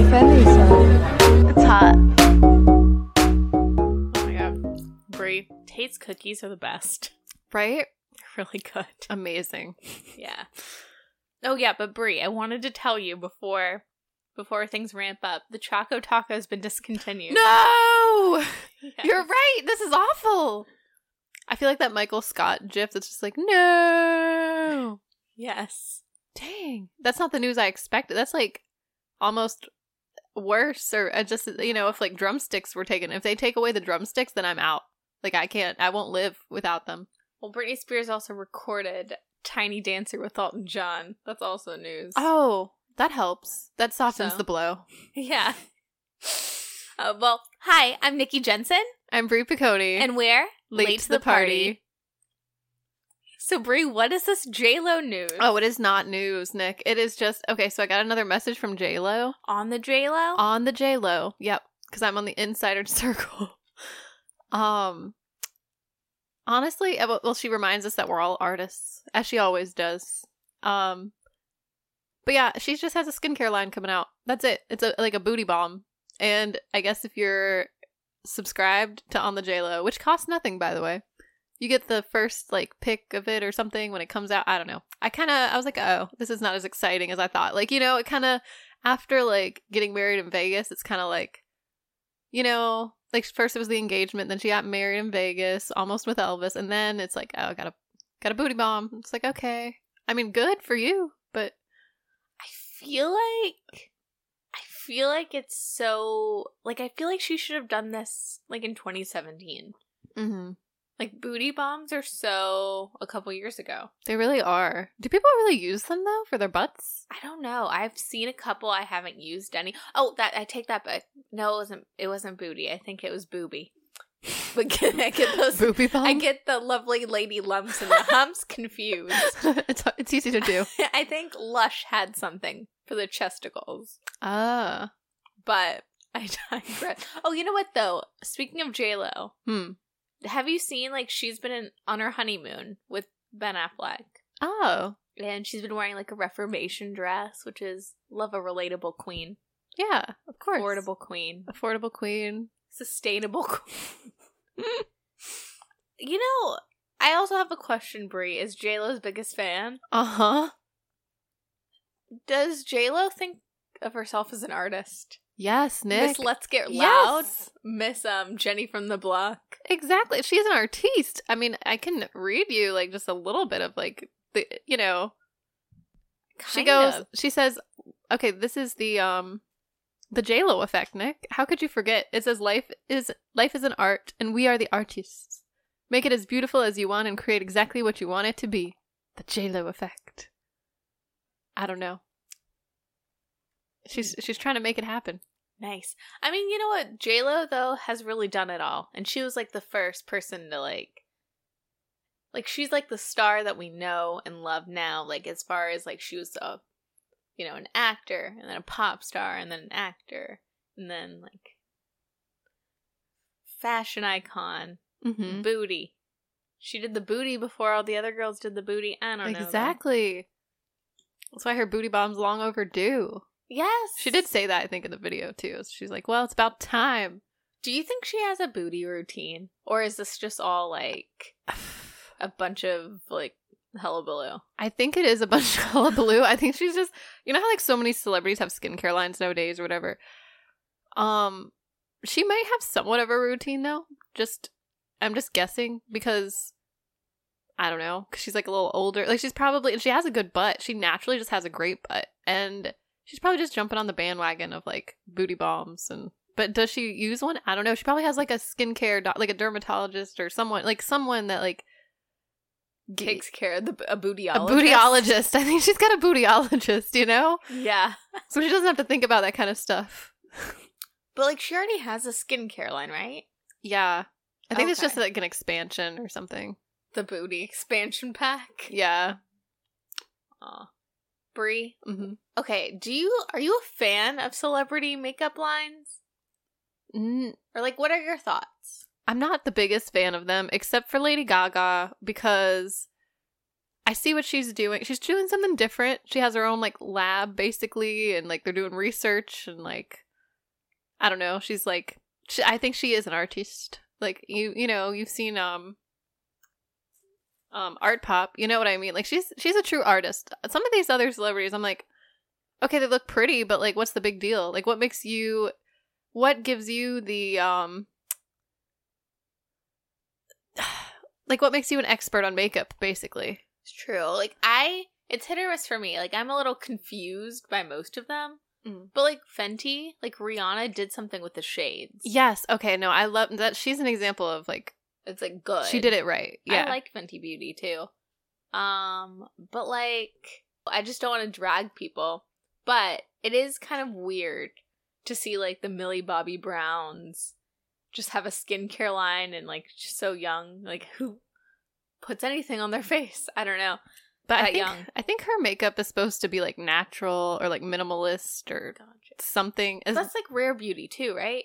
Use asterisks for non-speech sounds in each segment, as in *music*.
So and today Fendi, It's hot. Oh my god. Brie, Tate's cookies are the best. Right? *laughs* Really good. Amazing. Yeah. Oh yeah, but Brie, I wanted to tell you before before things ramp up, the Choco Taco has been discontinued. No! *laughs* Yes. You're right. This is awful. I feel like that Michael Scott gif that's just like, no. Yes. Dang. That's not the news I expected. That's like almost worse or uh, just you know if like drumsticks were taken if they take away the drumsticks then i'm out like i can't i won't live without them Well, Britney Spears also recorded Tiny Dancer with Elton John. That's also news. oh that helps that softens So? the blow *laughs* Yeah. Uh, well, hi, I'm Nikki Jensen, i'm brie piccone and we're late, to the party. So, Brie, what is this J-Lo news? oh it is not news nick it is just okay so i got another message from j-lo on the J-Lo? on the J Lo. Yep, because I'm on the insider *laughs* circle. um, honestly, well, well, she reminds us that we're all artists, as she always does. Um, but yeah, she just has a skincare line coming out. That's it. It's a like a booty bomb, and I guess if you're subscribed to On the J Lo, which costs nothing, by the way. You get the first like pick of it or something when it comes out. I don't know. I kind of I was like, "Oh, this is not as exciting as I thought." Like, you know, it kind of after like getting married in Vegas, it's kind of like, you know, like first it was the engagement, then she got married in Vegas, almost with Elvis, and then it's like, oh, got a got a booty bomb. It's like, okay, I mean, good for you, but I feel like I feel like it's so like I feel like she should have done this like in 2017. mm-hmm. Like booty bombs are so a couple years ago. they really are. Do people really use them though for their butts? I don't know. I've seen a couple. I haven't used any. Oh, that I take that back. No, it wasn't. It wasn't booty. I think it was booby. But *laughs* can I get *laughs* those? Booby bombs? I get the lovely lady lumps and the humps *laughs* confused. it's it's easy to do. I think Lush had something for the chesticles. Ah, but I digress. Oh, you know what though? Speaking of J Lo, hmm. Have you seen like she's been in, on her honeymoon with Ben Affleck, Oh, and she's been wearing like a Reformation dress, which is love a relatable queen, yeah, of course. affordable queen, affordable queen. sustainable queen. *laughs* *laughs* you know, I also have a question. Brie is J Lo's biggest fan. Uh huh. Does J Lo think of herself as an artist? Yes, Nick. Miss Let's Get Loud, Yes. Miss um Jenny from the Block. Exactly. She's an artiste. I mean, I can read you like just a little bit of like the you know. she goes. of. She says, "Okay, this is the um, the J Lo effect, Nick. How could you forget? It says life is life is an art, and we are the artists. Make it as beautiful as you want, and create exactly what you want it to be. The J Lo effect. I don't know. She's she's trying to make it happen. Nice. I mean, you know what? J Lo though has really done it all, and she was like the first person to like, like she's like the star that we know and love now. Like as far as like she was a, you know, an actor and then a pop star and then an actor and then like fashion icon, Mm-hmm. booty. She did the booty before all the other girls did the booty. I don't know. Exactly. That's why her booty bomb's long overdue. Yes. She did say that, I think, in the video too. She's like, "Well, it's about time." Do you think she has a booty routine, or is this just all like *sighs* a bunch of like hullabaloo? I think it is a bunch of *laughs* hullabaloo. I think she's just, you know how like so many celebrities have skincare lines nowadays or whatever. Um, she might have somewhat of a routine though. Just, I'm just guessing because I don't know. Cause she's like a little older. Like she's probably, and she has a good butt. She naturally just has a great butt, and she's probably just jumping on the bandwagon of like booty bombs and. But does she use one? I don't know. She probably has like a skincare, doc- like a dermatologist or someone, like someone that like takes care of the a bootyologist. a bootyologist. I think she's got a bootyologist, you know? Yeah. So she doesn't have to think about that kind of stuff. But like she already has a skincare line, right? Yeah. I think it's just like an expansion or something. The booty expansion pack. Yeah. Aw. Brie. hmm Okay, do you are you a fan of celebrity makeup lines? Or like what are your thoughts? I'm not the biggest fan of them, except for Lady Gaga, because I see what she's doing. She's doing something different. She has her own like lab, basically, and like they're doing research and like I don't know. She's like, she, I think she is an artist. Like you, you know, you've seen um um art pop. You know what I mean? Like she's she's a true artist. Some of these other celebrities, I'm like, okay, they look pretty, but like, what's the big deal? Like, what makes you? What gives you the um? *sighs* like what makes you an expert on makeup basically It's true. Like I it's hit or miss for me. Like I'm a little confused by most of them. Mm. But like Fenty, like Rihanna did something with the shades. yes okay no i love that she's an example of like It's like good. she did it right yeah I like Fenty Beauty too. Um, but like I just don't want to drag people. But it is kind of weird to see like the Millie Bobby Browns just have a skincare line and like just so young. Like who puts anything on their *laughs* face? I don't know. but i think young. i think her makeup is supposed to be like natural or like minimalist or something That's like rare beauty too, right?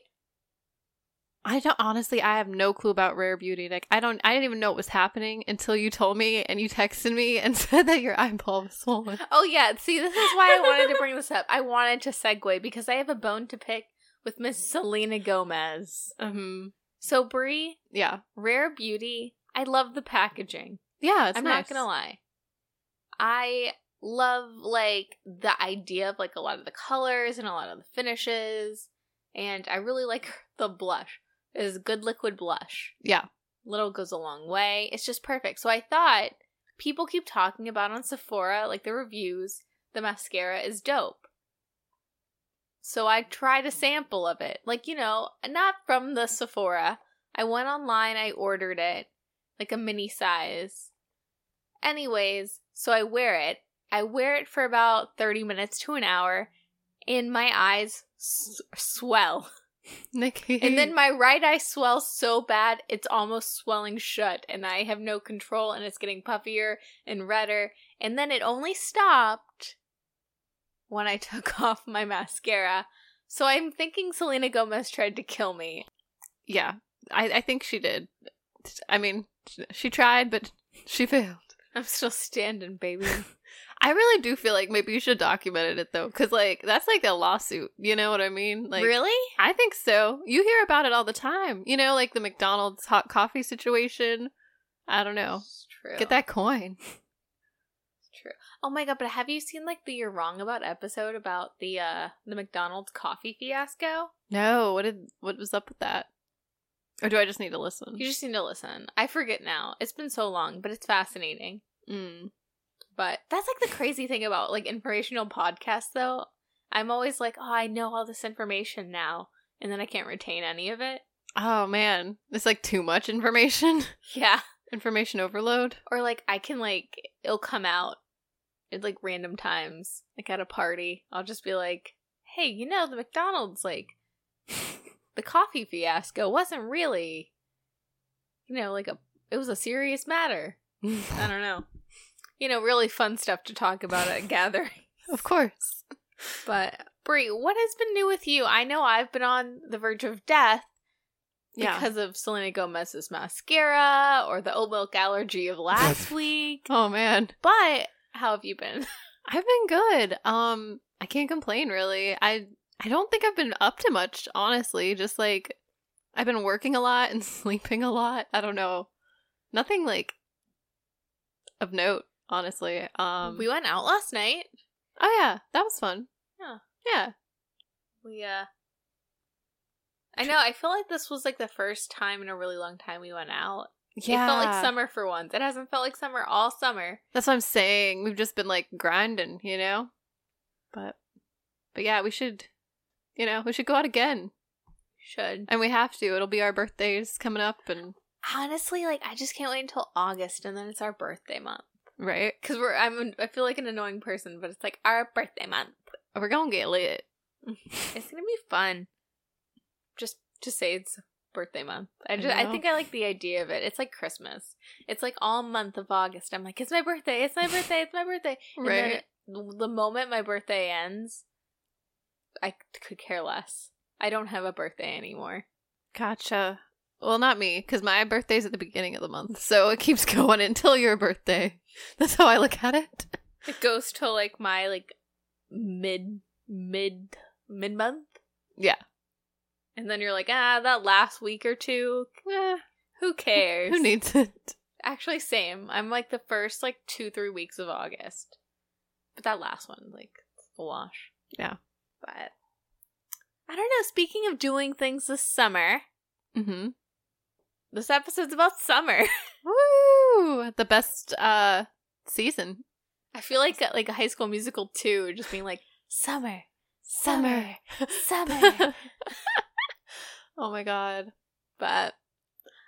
I don't honestly i have no clue about rare beauty like i don't i didn't even know it was happening until you told me and you texted me *laughs* and said that your eyeball was swollen Oh yeah, see this is why I wanted to bring this up. I wanted to segue because I have a bone to pick with Miss Selena Gomez. um So Brie, yeah Rare Beauty, I love the packaging. yeah it's I'm nice. not gonna lie. I love like the idea of like a lot of the colors and a lot of the finishes, and I really like *laughs* the blush. Is good liquid blush. yeah Little goes a long way. It's just perfect. So I thought people keep talking about on Sephora, like the reviews, the mascara is dope. So I tried a sample of it. Like, you know, not from the Sephora. I went online, I ordered it, like a mini size. Anyways, so I wear it. I wear it for about 30 minutes to an hour, and my eyes s- swell. *laughs* *laughs* nikki And then *laughs* my right eye swells so bad it's almost swelling shut, and I have no control, and it's getting puffier and redder. And then it only stopped when I *laughs* took off my mascara. So I'm thinking Selena Gomez tried to kill me. Yeah, I, I think she did. I mean, she tried, but she failed. I'm still standing, baby. I really do feel like maybe you should document it though, because like that's like a lawsuit. You know what I mean? Like, really? I think so. You hear about it all the time. You know, like the McDonald's hot coffee situation. I don't know. It's true. Get that coin. *laughs* It's true. Oh my god, but have you seen like the You're Wrong About episode about the uh the McDonald's coffee fiasco? No, what did what was up with that? Or do I just need to listen? You just need to listen. I forget now. It's been so long, but it's fascinating. Mm. But that's like the crazy thing about like informational podcasts though. I'm always like, oh, I know all this information now, and then I can't retain any of it. Oh man, it's like too much information. *laughs* Yeah. information overload. Or like I can like it'll come out at like random times, like at a party. I'll just be like, "Hey, you know the McDonald's like the coffee fiasco wasn't really you know, like a it was a serious matter." I *laughs* don't know. You know, really fun stuff to talk about at *laughs* gathering. of course. But Brie, what has been new with you? I know I've been on the verge of death Yeah. because of Selena Gomez's mascara or the oat milk allergy of last week. oh man. But how have you been? *laughs* I've been good. Um, I can't complain really. I I don't think I've been up to much, honestly. Just like I've been working a lot and *laughs* sleeping a lot. I don't know. Nothing like of note, honestly. Um we went out last night. Oh yeah, that was fun. Yeah. Yeah. We uh I know, I feel like this was like the first time in a really long time we went out. Yeah. It felt like summer for once. It hasn't felt like summer all summer. That's what I'm saying. We've just been like grinding, you know? But but yeah, we should you know, we should go out again. Should. And we have to. It'll be our birthdays coming up and Honestly, like I just can't wait until August and then it's our birthday month. Right? Cuz we're I'm I feel like an annoying person, but it's like our birthday month. We're gonna get lit. *laughs* It's going to be fun. Just to say it's birthday month. I I just I know. think I like the idea of it. It's like Christmas. It's like all month of August. I'm like, it's my birthday. It's my birthday. It's my birthday. And then Right. the moment my birthday ends, I could care less. I don't have a birthday anymore. Gotcha. Well, not me, because my birthday's at the beginning of the month, so it keeps *laughs* going until your birthday. *laughs* That's how I look at it. It goes till like my like mid mid mid month, Yeah. and then you're like, ah, that last week or two, Eh, who *laughs* cares? who needs it? Actually, same. I'm like the first like two three weeks of August, but that last one like it's a wash. Yeah. but I don't know. Speaking of doing things this summer, Mm-hmm. This episode's about summer. *laughs* Woo! The best uh season. I feel like like a High School Musical 2, just being like summer, summer, summer. *laughs* oh my god. but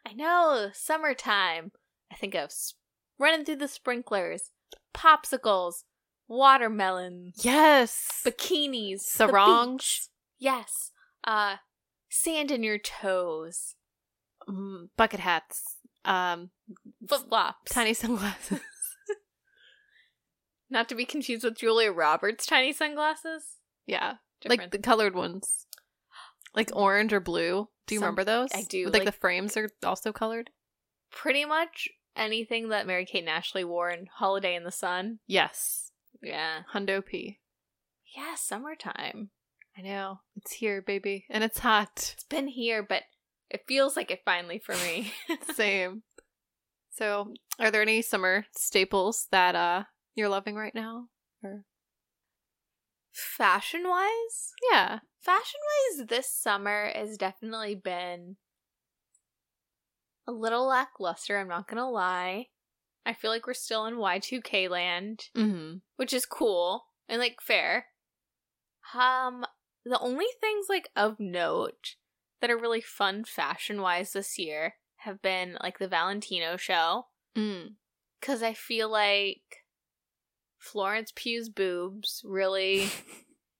I know summertime. I think of s- running through the sprinklers, popsicles, watermelons, Yes. bikinis, Sarongs. Yes. Uh, sand in your toes, Mm, bucket hats. Um flip flops. tiny sunglasses. *laughs* Not to be confused with Julia Roberts' tiny sunglasses. yeah. Different. Like the colored ones. Like orange or blue. Do you Some- remember those? I do, like, like- the frames are also colored? Pretty much anything that Mary Kate and Ashley wore in Holiday in the Sun. Yes. Yeah. Hundo P. Yeah, summertime. I know. It's here, baby. And it's hot. It's been here, but it feels like it finally for me. *laughs* Same. So, are there any summer staples that uh you're loving right now? Or Fashion wise, yeah, fashion wise, this summer has definitely been a little lackluster. I'm not gonna lie. I feel like we're still in Y2K land, mm-hmm. which is cool and like fair. Um, the only things like of note that are really fun fashion wise this year have been like the Valentino show. mm. because I feel like Florence Pugh's boobs really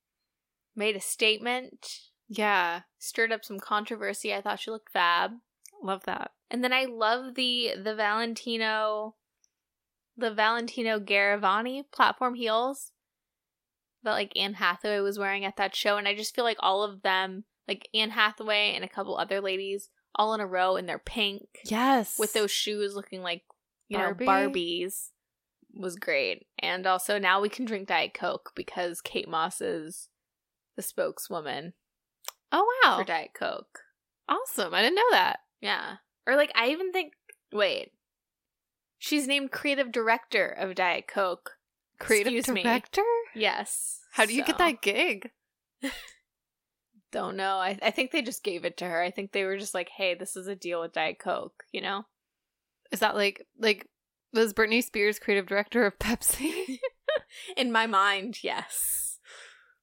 *laughs* made a statement, yeah, stirred up some controversy. I thought she looked fab, love that. and then I love the the Valentino, the Valentino Garavani platform heels that like Anne Hathaway was wearing at that show, and I just feel like all of them, like Anne Hathaway and a couple other ladies, all in a row in their pink Yes, with those shoes looking like you Barbie? know Barbies was great. And also now we can drink Diet Coke because Kate Moss is the spokeswoman Oh wow, for Diet Coke. awesome! I didn't know that. Yeah. Or like I even think wait. She's named creative director of Diet Coke. Creative Excuse me. director. Yes. How do you get that gig? *laughs* Don't know. I, I think they just gave it to her. I think they were just like, hey, this is a deal with Diet Coke, you know? Is that like like was Britney Spears creative director of Pepsi? *laughs* In my mind, yes.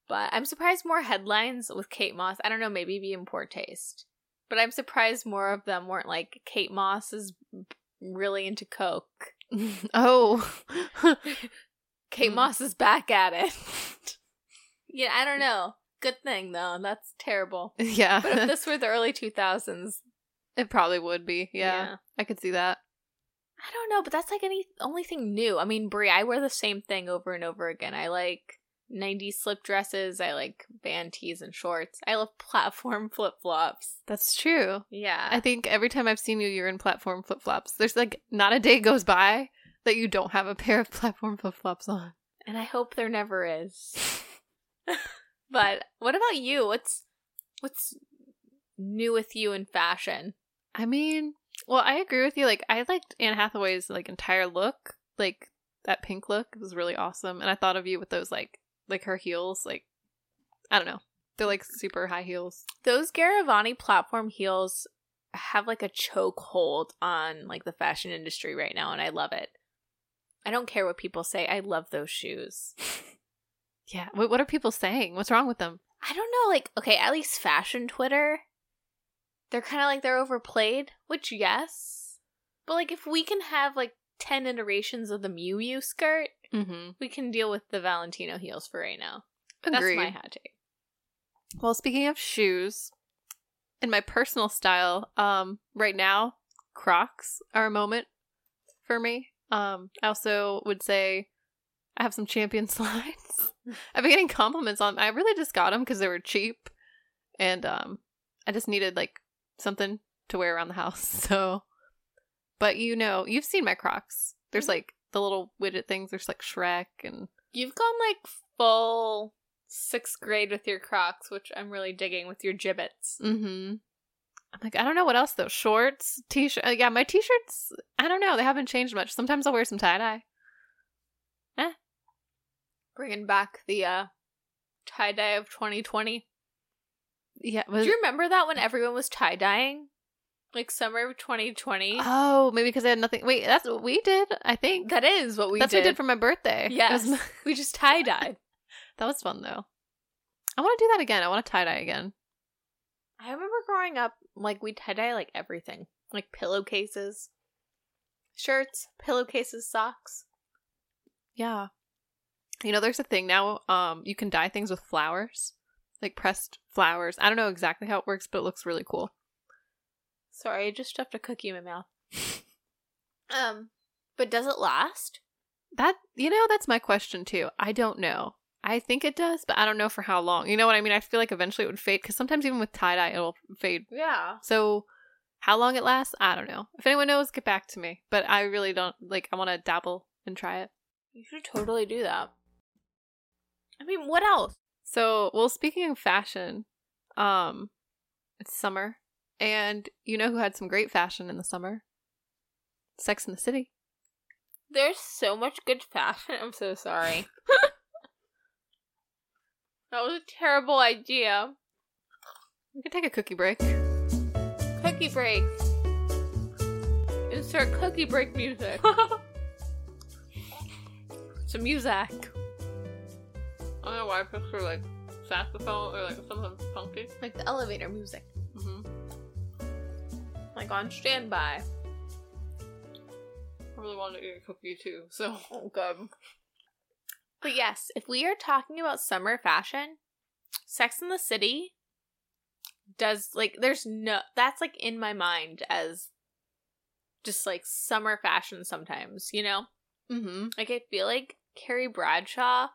But I'm surprised more headlines with Kate Moss. I don't know, maybe be in poor taste. But I'm surprised more of them weren't like Kate Moss is really into Coke. *laughs* oh, *laughs* Kate Hmm. Moss is back at it. yeah, I don't know. Good thing though. That's terrible. *laughs* yeah. But if *laughs* this were the early 2000s, it probably would be. Yeah, Yeah. I could see that. I don't know, but that's like any only thing new. I mean, Brie, I wear the same thing over and over again. I like 90s slip dresses. I like band tees and shorts. I love platform *laughs* flip flops. That's true. Yeah. I think every time I've seen you, you're in platform flip flops. There's like not a day goes by that you don't have a pair of platform flip flops on. and I hope there never is. But what about you? What's what's new with you in fashion? I mean, well, I agree with you. Like, I liked Anne Hathaway's like entire look, like that pink look was really awesome. And I thought of you with those like like her heels, like I don't know, they're like super high heels. Those Garavani platform heels have like a choke hold on like the fashion industry right now and I love it. I don't care what people say. I love those shoes. *laughs* Yeah. What, what are people saying? What's wrong with them? I don't know, like, okay, at least fashion Twitter, they're kind of like they're overplayed, which, yes. But like if we can have like 10 iterations of the Miu Miu skirt, Mm-hmm. we can deal with the Valentino heels for right now. Agreed. That's my hot take. Well, speaking of shoes, in my personal style, um, right now, Crocs are a moment for me. Um, I also would say I have some champion *laughs* slides. I've been getting compliments on. I really just got them because they were cheap, and um, I just needed like something to wear around the house. *laughs* So, but you know, you've seen my Crocs. There's like the little widget things. There's like Shrek and You've gone like full sixth grade with your Crocs, which I'm really digging with your Jibbitz. Mm-hmm. I'm like, I don't know what else though. Shorts, t-shirt. Uh, yeah, my t-shirts. I don't know. They haven't changed much. Sometimes I'll wear some tie dye. Bringing back the uh, tie dye of 2020. Yeah. Do you remember that when everyone was tie dyeing? Like summer of 2020? oh, maybe because I had nothing. Wait, that's what we did. I think that is what we that's did. what we did for my birthday. Yes. was- *laughs* *laughs* we just tie dyed. that was fun though. I want to do that again. I want to tie dye again. I remember growing up, like, we tie dye like everything. Like pillowcases, shirts, pillowcases, socks. Yeah. You know, there's a thing now. Um, you can dye things with flowers, like pressed flowers. I don't know exactly how it works, but it looks really cool. Sorry, I just stuffed a cookie in my mouth. *laughs* um, but does it last? That you know, that's my question too. I don't know. I think it does, but I don't know for how long. You know what I mean? I feel like eventually it would fade because sometimes even with tie dye it'll fade. Yeah. So how long it lasts, I don't know. If anyone knows, get back to me. But I really don't like. I want to dabble and try it. You should totally do that. I mean, what else? So, well, speaking of fashion, um, it's summer, and you know who had some great fashion in the summer? Sex in the City. There's so much good fashion. *laughs* I'm so sorry. *laughs* that was a terrible idea. We can take a cookie break. Cookie break. Insert cookie break music. *laughs* Some music. I don't know why I picture like saxophone or like something funky. Like the elevator music. Mm-hmm. Like on standby. I really wanted to eat a cookie too, so Oh, good. But yes, if we are talking about summer fashion, Sex in the City does like there's no that's like in my mind as just like summer fashion sometimes, you know? mm-hmm. Like I feel like Carrie Bradshaw,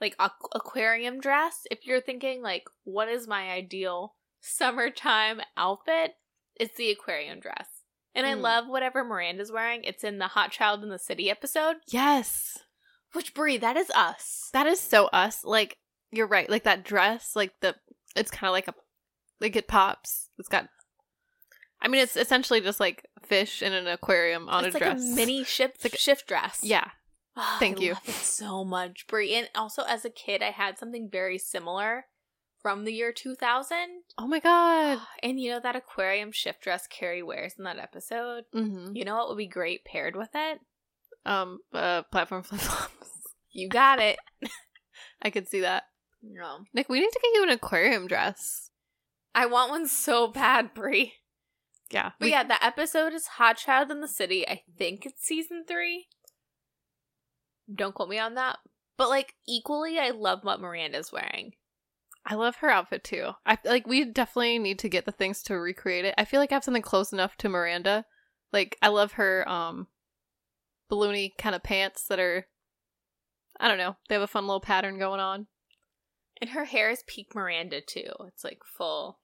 like aqu- aquarium dress. If you're thinking like, what is my ideal summertime outfit? It's the aquarium dress, and I Mm. love whatever Miranda's wearing. It's in the Hot Child in the City episode. yes, Which Brie, that is us. that is so us. Like you're right. Like that dress, like the it's kind of like a like it pops. It's got. I mean, it's essentially just like fish in an aquarium on it's a like dress. a mini shift like a- shift dress. Yeah. Oh, Thank I you. Love it so much, Brie. And also, as a kid, I had something very similar from the year 2000. Oh my god. And you know that aquarium shift dress Carrie wears in that episode? Mm-hmm. You know what would be great paired with it? Um. Uh. Platform flip flops. *laughs* You got it. *laughs* I could see that. No. Nick, we need to get you an aquarium dress. I want one so bad, Brie. Yeah. But we- yeah, the episode is Hot Child in the City. I think it's season three. Don't quote me on that. But like equally, I love what Miranda's wearing. I love her outfit too. I like we definitely need to get the things to recreate it. I feel like I have something close enough to Miranda. Like I love her um balloony kind of pants that are I don't know. They have a fun little pattern going on. And her hair is peak Miranda too. It's like full,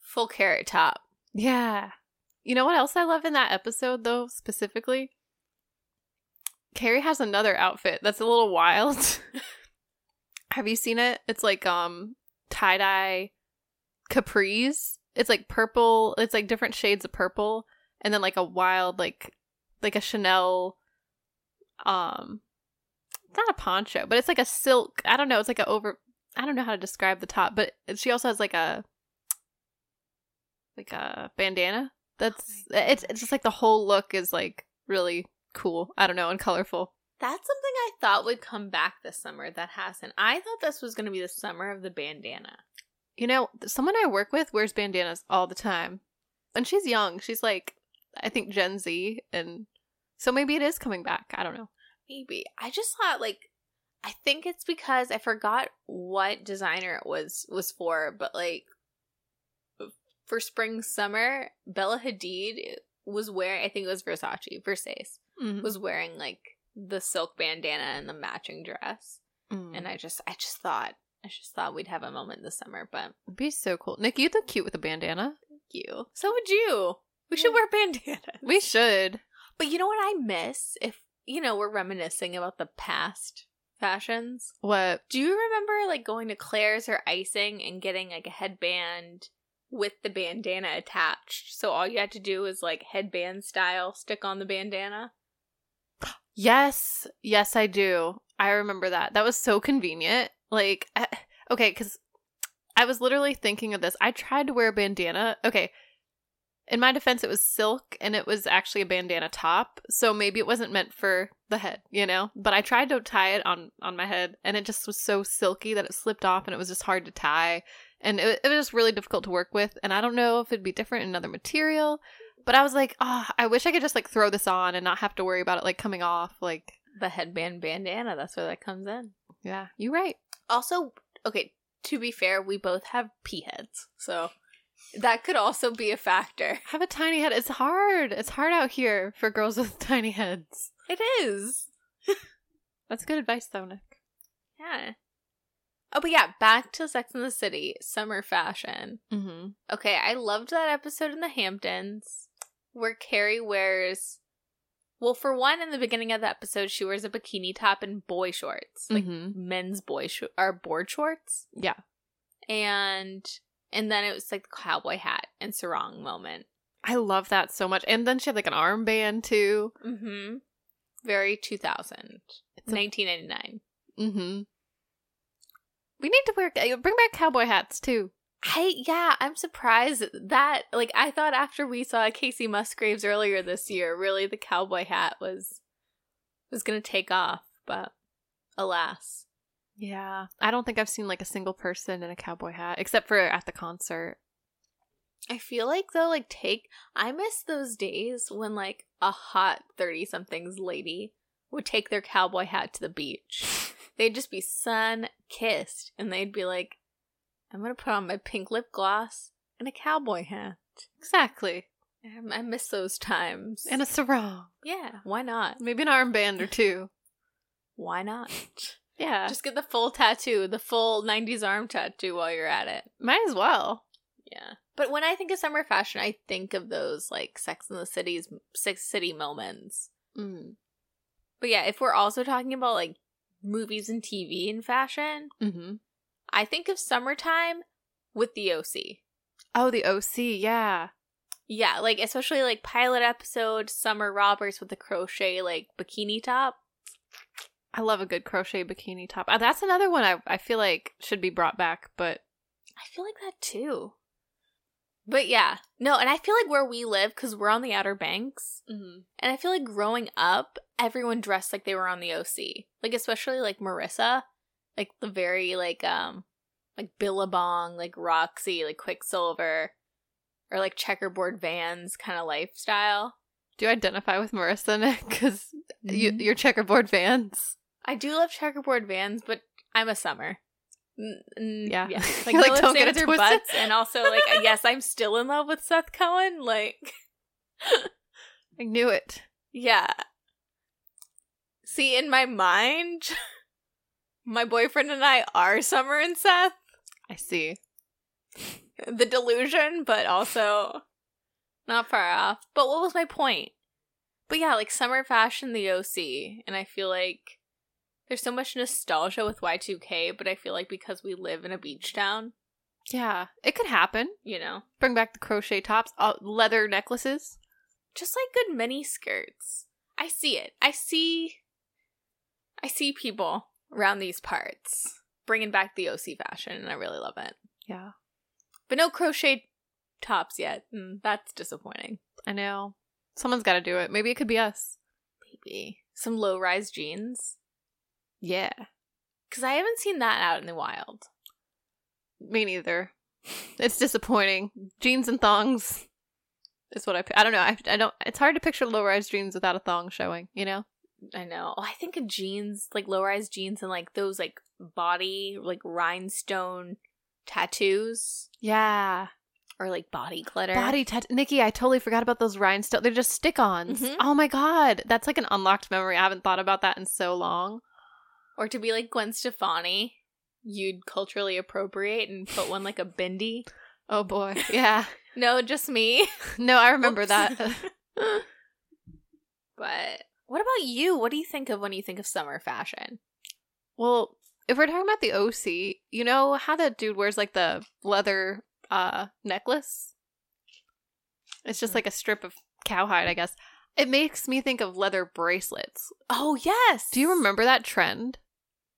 full carrot top. Yeah. You know what else I love in that episode though, specifically? Carrie has another outfit that's a little wild. *laughs* Have you seen it? It's like um tie-dye capris. It's like purple, it's like different shades of purple and then like a wild like like a Chanel um it's not a poncho, but it's like a silk. I don't know, it's like a over I don't know how to describe the top, but she also has like a like a bandana. That's it's it's just like the whole look is like really cool. I don't know, and colorful. That's something I thought would come back this summer that hasn't. I thought this was going to be the summer of the bandana. You know, someone I work with wears bandanas all the time. And she's young. She's like I think Gen Z, and so maybe it is coming back. I don't know. Maybe. I just thought like I think it's because I forgot what designer it was was for, but like for spring summer, Bella Hadid was wearing I think it was Versace, Versace Mhm. was wearing like the silk bandana and the matching dress. Mm. And I just I just thought I just thought we'd have a moment this summer, but It'd be so cool. Nick, you'd look cute with a bandana. thank you. So would you. We should wear bandanas. We should. But you know what I miss if you know we're reminiscing about the past fashions. What? Do you remember like going to Claire's or icing and getting like a headband with the bandana attached? So all you had to do was like headband style stick on the bandana. Yes, yes, I do. I remember that. That was so convenient. Like, I, okay, because I was literally thinking of this. I tried to wear a bandana. Okay, in my defense, it was silk and it was actually a bandana top, so maybe it wasn't meant for the head, you know. But I tried to tie it on on my head, and it just was so silky that it slipped off, and it was just hard to tie, and it, it was just really difficult to work with. And I don't know if it'd be different in another material. But I was like, oh, I wish I could just like throw this on and not have to worry about it like coming off. Like, The headband bandana, that's where that comes in. yeah, you're right. Also, okay, to be fair, we both have pea heads. So that could also be a factor. Have a tiny head. It's hard. It's hard out here for girls with *laughs* tiny heads. It is. *laughs* That's good advice, though, Nick. Yeah. Oh, but yeah, back to Sex in the City, summer fashion. Mm-hmm. Okay, I loved that episode in the Hamptons where Carrie wears. Well, for one, in the beginning of the episode, she wears a bikini top and boy shorts, like Mhm. men's boy sh- or board shorts, Yeah. and and then it was like the cowboy hat and sarong moment. I love that so much. And then she had like an armband too. Mm-hmm. Very 2000, It's a- 1999. Mm-hmm. We need to wear bring back cowboy hats too. I yeah, I'm surprised that like I thought after we saw Kacey Musgraves earlier this year, really the cowboy hat was was gonna take off, but alas. Yeah. I don't think I've seen like a single person in a cowboy hat except for at the concert. I feel like though, like take I miss those days when like a hot thirty somethings lady would take their cowboy hat to the beach. *laughs* They'd just be sun kissed and they'd be like, I'm gonna put on my pink lip gloss and a cowboy hat. Exactly. I, I miss those times. And a sarong. yeah, why not? Maybe an armband or two. *laughs* Why not? *laughs* Yeah. Just get the full tattoo, the full 90s arm tattoo while you're at it. might as well. Yeah. But when I think of summer fashion, I think of those like Sex in the City's Six City moments. Mm. But yeah, if we're also talking about like movies and TV and fashion, Mm-hmm. I think of summertime with the OC. Oh, the OC, yeah. Yeah, like especially like pilot episode Summer Roberts with the crochet like bikini top. I love a good crochet bikini top. Uh, that's another one I, I feel like should be brought back, but I feel like that too. But yeah, no, and I feel like where we live, because we're on the Outer Banks, and I feel like growing up, everyone dressed like they were on the OC. Like, especially like Marissa, like the very like, um, like Billabong, like Roxy, like Quiksilver, or like checkerboard vans kind of lifestyle. do you identify with Marissa, Nick? Because *laughs* you, Mhm. you're checkerboard vans. I do love checkerboard vans, but I'm a summer. N- n- Yeah. yeah. *laughs* Like, Like, don't get it ifs, ands, or twisted. buts, and also like *laughs* yes, I'm still in love with Seth Cohen. Like, I knew it. yeah. See, in my mind, my boyfriend and I are Summer and Seth. I see. The delusion, but also not far off. But what was my point? But yeah, like summer fashion, the OC, and I feel like there's so much nostalgia with Y2K, but I feel like because we live in a beach town, Yeah, it could happen. you know, Bring back the crochet tops, uh, leather necklaces. just like good mini skirts. I see it. I see. I see people around these parts bringing back the OC fashion, and I really love it. Yeah, But no crochet tops yet. Mm, that's disappointing. I know. Someone's got to do it. Maybe it could be us. Maybe some low rise jeans. Yeah, Because I haven't seen that out in the wild. me neither. *laughs* It's disappointing. Jeans and thongs. Is what I I don't know. I, I don't. It's hard to picture low rise jeans without a thong showing. You know. I know. Oh, I think of jeans, like low rise jeans and like those like body, like rhinestone tattoos Yeah. or like body glitter. Body tat. Nikki, I totally forgot about those rhinestones. They're just stick-ons. Mhm. Oh my god, that's like an unlocked memory. I haven't thought about that in so long. Or to be like Gwen Stefani, you'd culturally appropriate and put one like a bindi. *laughs* Oh boy. Yeah. *laughs* No, just me. *laughs* no, I remember Whoops. that. but what about you? What do you think of when you think of summer fashion? well, if we're talking about the OC, you know how that dude wears like the leather uh necklace? It's just like a strip of cowhide, I guess. It makes me think of leather bracelets. Oh yes. Do you remember that trend?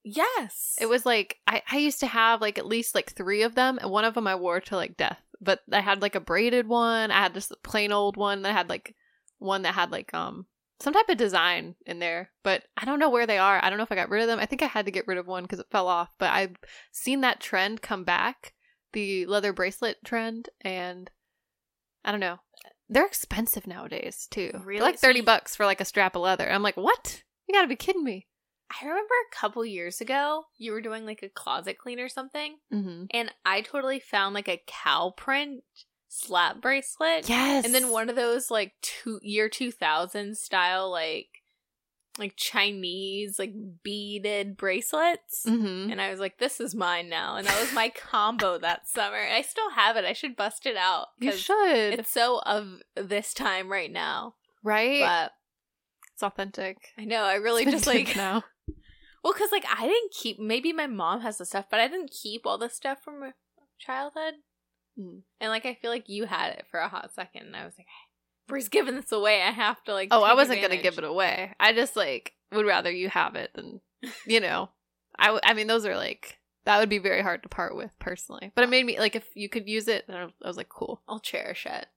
Yes. It was like I, I used to have like at least like three of them, and one of them I wore to like death. But I had like a braided one. I had just a plain old one. I had like one that had like um some type of design in there. But I don't know where they are. I don't know if I got rid of them. I think I had to get rid of one because it fell off. But I've seen that trend come back, the leather bracelet trend, and I don't know. They're expensive nowadays too. They're Really? like thirty bucks for like a strap of leather. I'm like, what? You gotta be kidding me. I remember a couple years ago you were doing like a closet clean or something, Mm-hmm. and I totally found like a cow print slap bracelet. Yes. And then one of those like two year two thousand style like like Chinese like beaded bracelets. Mm-hmm. And I was like, this is mine now. And that was my *laughs* combo that summer. I still have it. I should bust it out. You should. It's so of this time right now. right? But it's authentic. I know, I really just like now. *laughs* Well, because like I didn't keep. Maybe my mom has the stuff, but I didn't keep all the stuff from my childhood. Mm. And like I feel like you had it for a hot second, and I was like, Brie's giving this away. I have to like. Oh, I wasn't gonna give it away. I just like would rather you have it than *laughs* you know. I w- I mean, those are like that would be very hard to part with personally. But it made me like if you could use it, I was like, cool. I'll cherish it.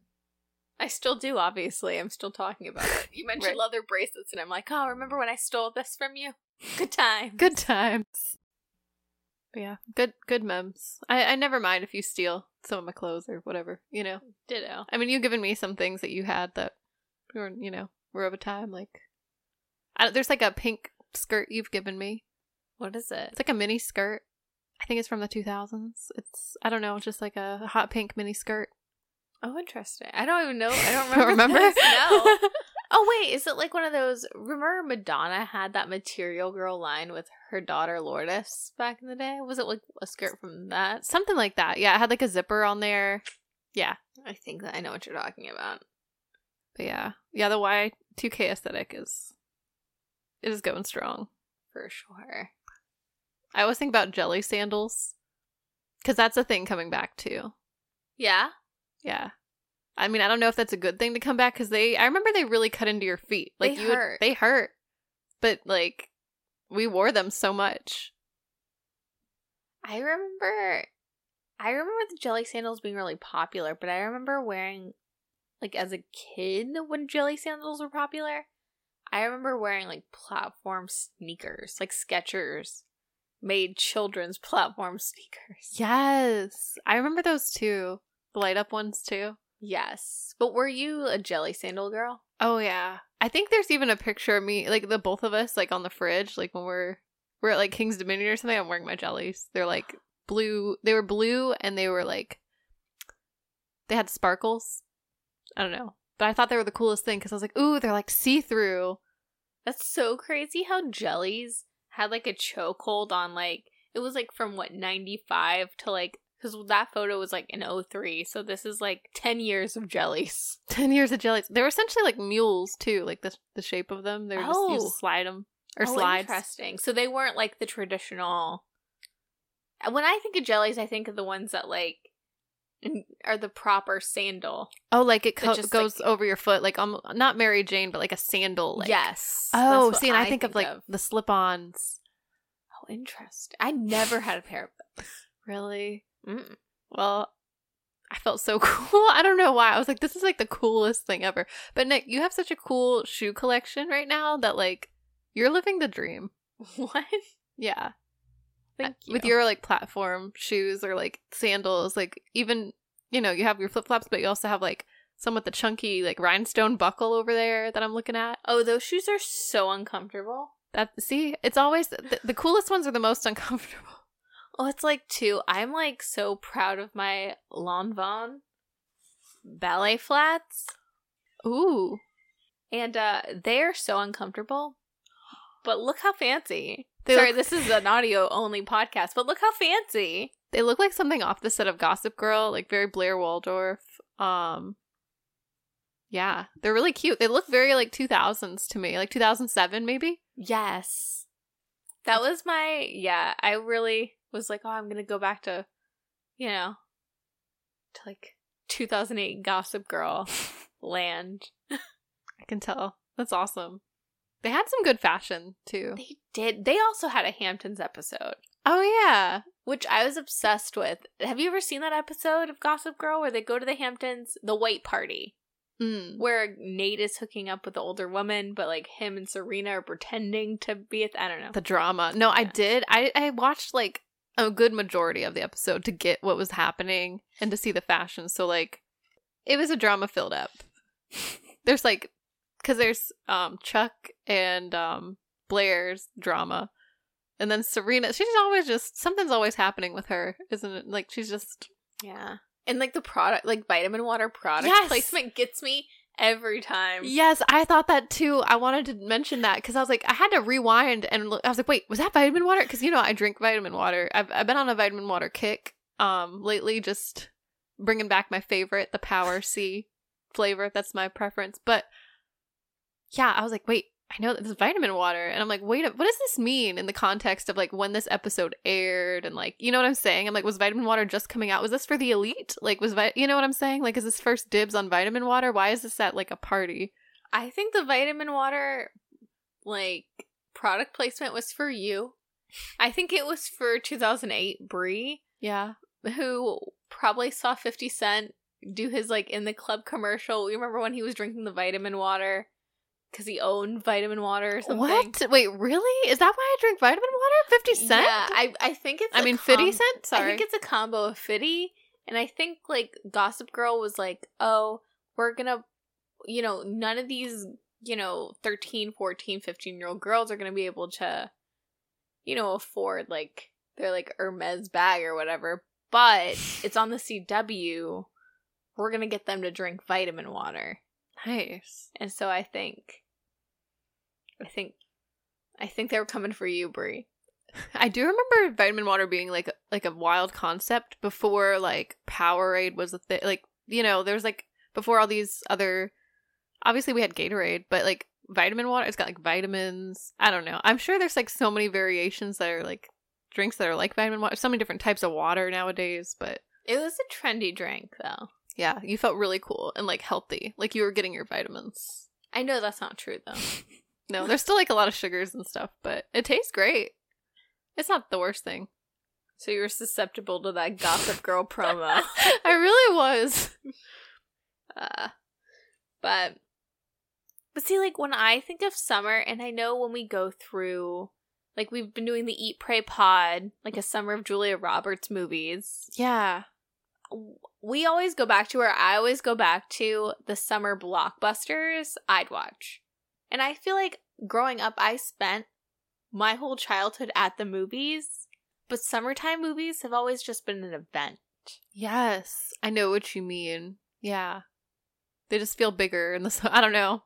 I still do. Obviously, I'm still talking about it. You *laughs* mentioned Right. leather bracelets, and I'm like, oh, remember when I stole this from you? Good time. Good times. But yeah, good good memes. I I never mind if you steal some of my clothes or whatever. You know. Ditto. I mean, you've given me some things that you had that were, you know, were of a time. Like, I, there's like a pink skirt you've given me. What is it? It's like a mini skirt. I think it's from the 2000s. It's I don't know, it's just like a hot pink mini skirt. Oh, interesting. I don't even know. I don't *laughs* remember. remember? No. *laughs* Oh wait, is it like one of those? Remember Madonna had that Material Girl line with her daughter Lourdes back in the day? Was it like a skirt from that? Something like that. Yeah, it had like a zipper on there. Yeah, I think that I know what you're talking about. but yeah, yeah. The Y2K aesthetic is it is going strong. For sure. I always think about jelly sandals because that's a thing coming back too. Yeah. Yeah. I mean, I don't know if that's a good thing to come back because they. I remember they really cut into your feet. Like They you would- hurt. they hurt. But like, we wore them so much. I remember I remember the jelly sandals being really popular, but I remember wearing like as a kid when jelly sandals were popular. I remember wearing like platform sneakers, like Skechers made children's platform *laughs* sneakers. Yes, I remember those too. The light up ones too. Yes. But were you a jelly sandal girl? Oh yeah. I think there's even a picture of me, like the both of us, like on the fridge, like when we're we're at like King's Dominion or something. I'm wearing my jellies. They're like blue. They were blue and they were like they had sparkles. I don't know, but I thought they were the coolest thing because I was like, ooh, they're like see through. That's so crazy how jellies had like a chokehold on like it was like from what 95 to like because that photo was like in 03 so this is like 10 years of jellies *laughs* Ten years of jellies. They were essentially like mules too, like the the shape of them. They were just you Oh. slide them or Oh, slides. interesting so they weren't like the traditional when i think of jellies i think of the ones that like are the proper sandal Oh, like it co- just, goes like- over your foot, like um, not Mary Jane, but like a sandal. Like. yes Oh, see, and I, think, of like the slip-ons. oh interesting i never had a pair of those *laughs* Really? Mm. Well, I felt so *laughs* cool. I don't know why. I was like, this is like the coolest thing ever. But Nick, you have such a cool shoe collection right now that like you're living the dream. *laughs* what Yeah. thank you With your like platform shoes or like sandals, like even you know, you have your flip flops, but you also have like some with the chunky like rhinestone buckle over there that I'm looking at. Oh, those shoes are so uncomfortable. That see, it's always the, the coolest ones are the most *laughs* uncomfortable. Well, it's like two. I'm like so proud of my Lanvin ballet flats, Ooh, and uh they're so uncomfortable. But look how fancy. They Sorry, look- this is an audio only podcast, but look how fancy. they look like something off the set of Gossip Girl, like very Blair Waldorf. Um, yeah, they're really cute. They look very like 2000s to me, like 2007 maybe. Yes. That was my yeah, I really was like, "Oh, I'm going to go back to you know, to like 2008 Gossip Girl *laughs* land." I can tell. That's awesome. They had some good fashion too. They did. They also had a Hamptons episode, Oh yeah, which I was obsessed with. Have you ever seen that episode of Gossip Girl where they go to the Hamptons, the white party, mm. where Nate is hooking up with the older woman, but like him and Serena are pretending to be at I don't know. the drama. No, I did. I I watched like a good majority of the episode to get what was happening and to see the fashion. So like, it was a drama filled up. There's like, because there's um Chuck and um Blair's drama, and then Serena. She's always just something's always happening with her, isn't it? Like she's just Yeah. And like the product, like vitamin water product Yes. placement gets me every time. Yes, I thought that too. I wanted to mention that because I was like, I had to rewind and look, I was like, wait, was that vitamin water? Because you know, I drink vitamin water. I've I've been on a vitamin water kick um lately, just bringing back my favorite, the Power C flavor. That's my preference. But yeah, I was like, wait, I know that this vitamin water, and I'm like, wait, what does this mean in the context of like when this episode aired and like, you know what I'm saying? I'm like, was vitamin water just coming out? Was this for the elite? Like, was vi- you know what I'm saying? Like, is this first dibs on vitamin water? Why is this at like a party? I think the vitamin water like product placement was for you. I think it was for 2008 Brie, Yeah. who probably saw 50 Cent do his like in the club commercial. You remember when he was drinking the vitamin water because he owned vitamin water or something? What? Wait, really? Is that why I drink vitamin water? 50 cent? Yeah, I I think it's. I a mean, 50 com- cent? Sorry. I think it's a combo of Fitty, and I think like Gossip Girl was like, oh, we're gonna, you know, none of these, you know, 13, 14, 15 year old girls are gonna be able to, you know, afford like their like Hermes bag or whatever. But *sighs* it's on the CW. We're gonna get them to drink vitamin water, nice. and so I think, I think, I think they were coming for you, Brie. I do remember vitamin water being like like a wild concept before like Powerade was a thing. Like you know, there was like before all these other. Obviously, we had Gatorade, but like vitamin water, it's got like vitamins. I don't know. I'm sure there's like so many variations that are like drinks that are like vitamin water. So many different types of water nowadays, but It was a trendy drink, though. yeah, you felt really cool and like healthy, like you were getting your vitamins. I know that's not true though. *laughs* No, there's still like a lot of sugars and stuff, but it tastes great. It's not the worst thing. so you were susceptible to that Gossip Girl promo. *laughs* I really was. *laughs* Uh, but but see, like when I think of summer, and I know when we go through, like we've been doing the Eat Pray Pod, like a summer of Julia Roberts movies. Yeah. We always go back to, where I always go back to the summer blockbusters I'd watch, and I feel like growing up, I spent my whole childhood at the movies, but summertime movies have always just been an event. Yes. I know what you mean. Yeah. They just feel bigger in the I don't know.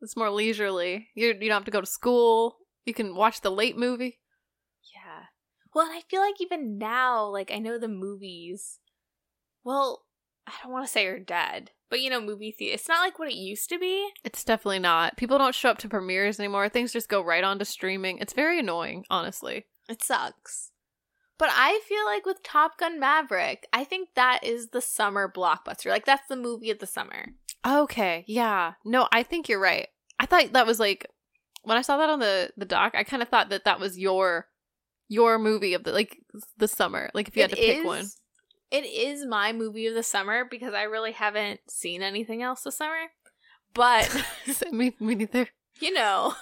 It's more leisurely. You you don't have to go to school. You can watch the late movie. Yeah. Well, and I feel like even now, like I know the movies. Well, I don't want to say are dead, but you know, movie theater. It's not like what it used to be. It's definitely not. People don't show up to premieres anymore. Things just go right on to streaming. It's very annoying, honestly. It sucks. But I feel like with Top Gun Maverick, I think that is the summer blockbuster. Like that's the movie of the summer. Okay, yeah. No, I think you're right. I thought that was like when I saw that on the the doc, I kind of thought that that was your your movie of the like the summer. Like if you had to pick is- one. It is my movie of the summer because I really haven't seen anything else this summer. But *laughs* me, me neither. *laughs* you know.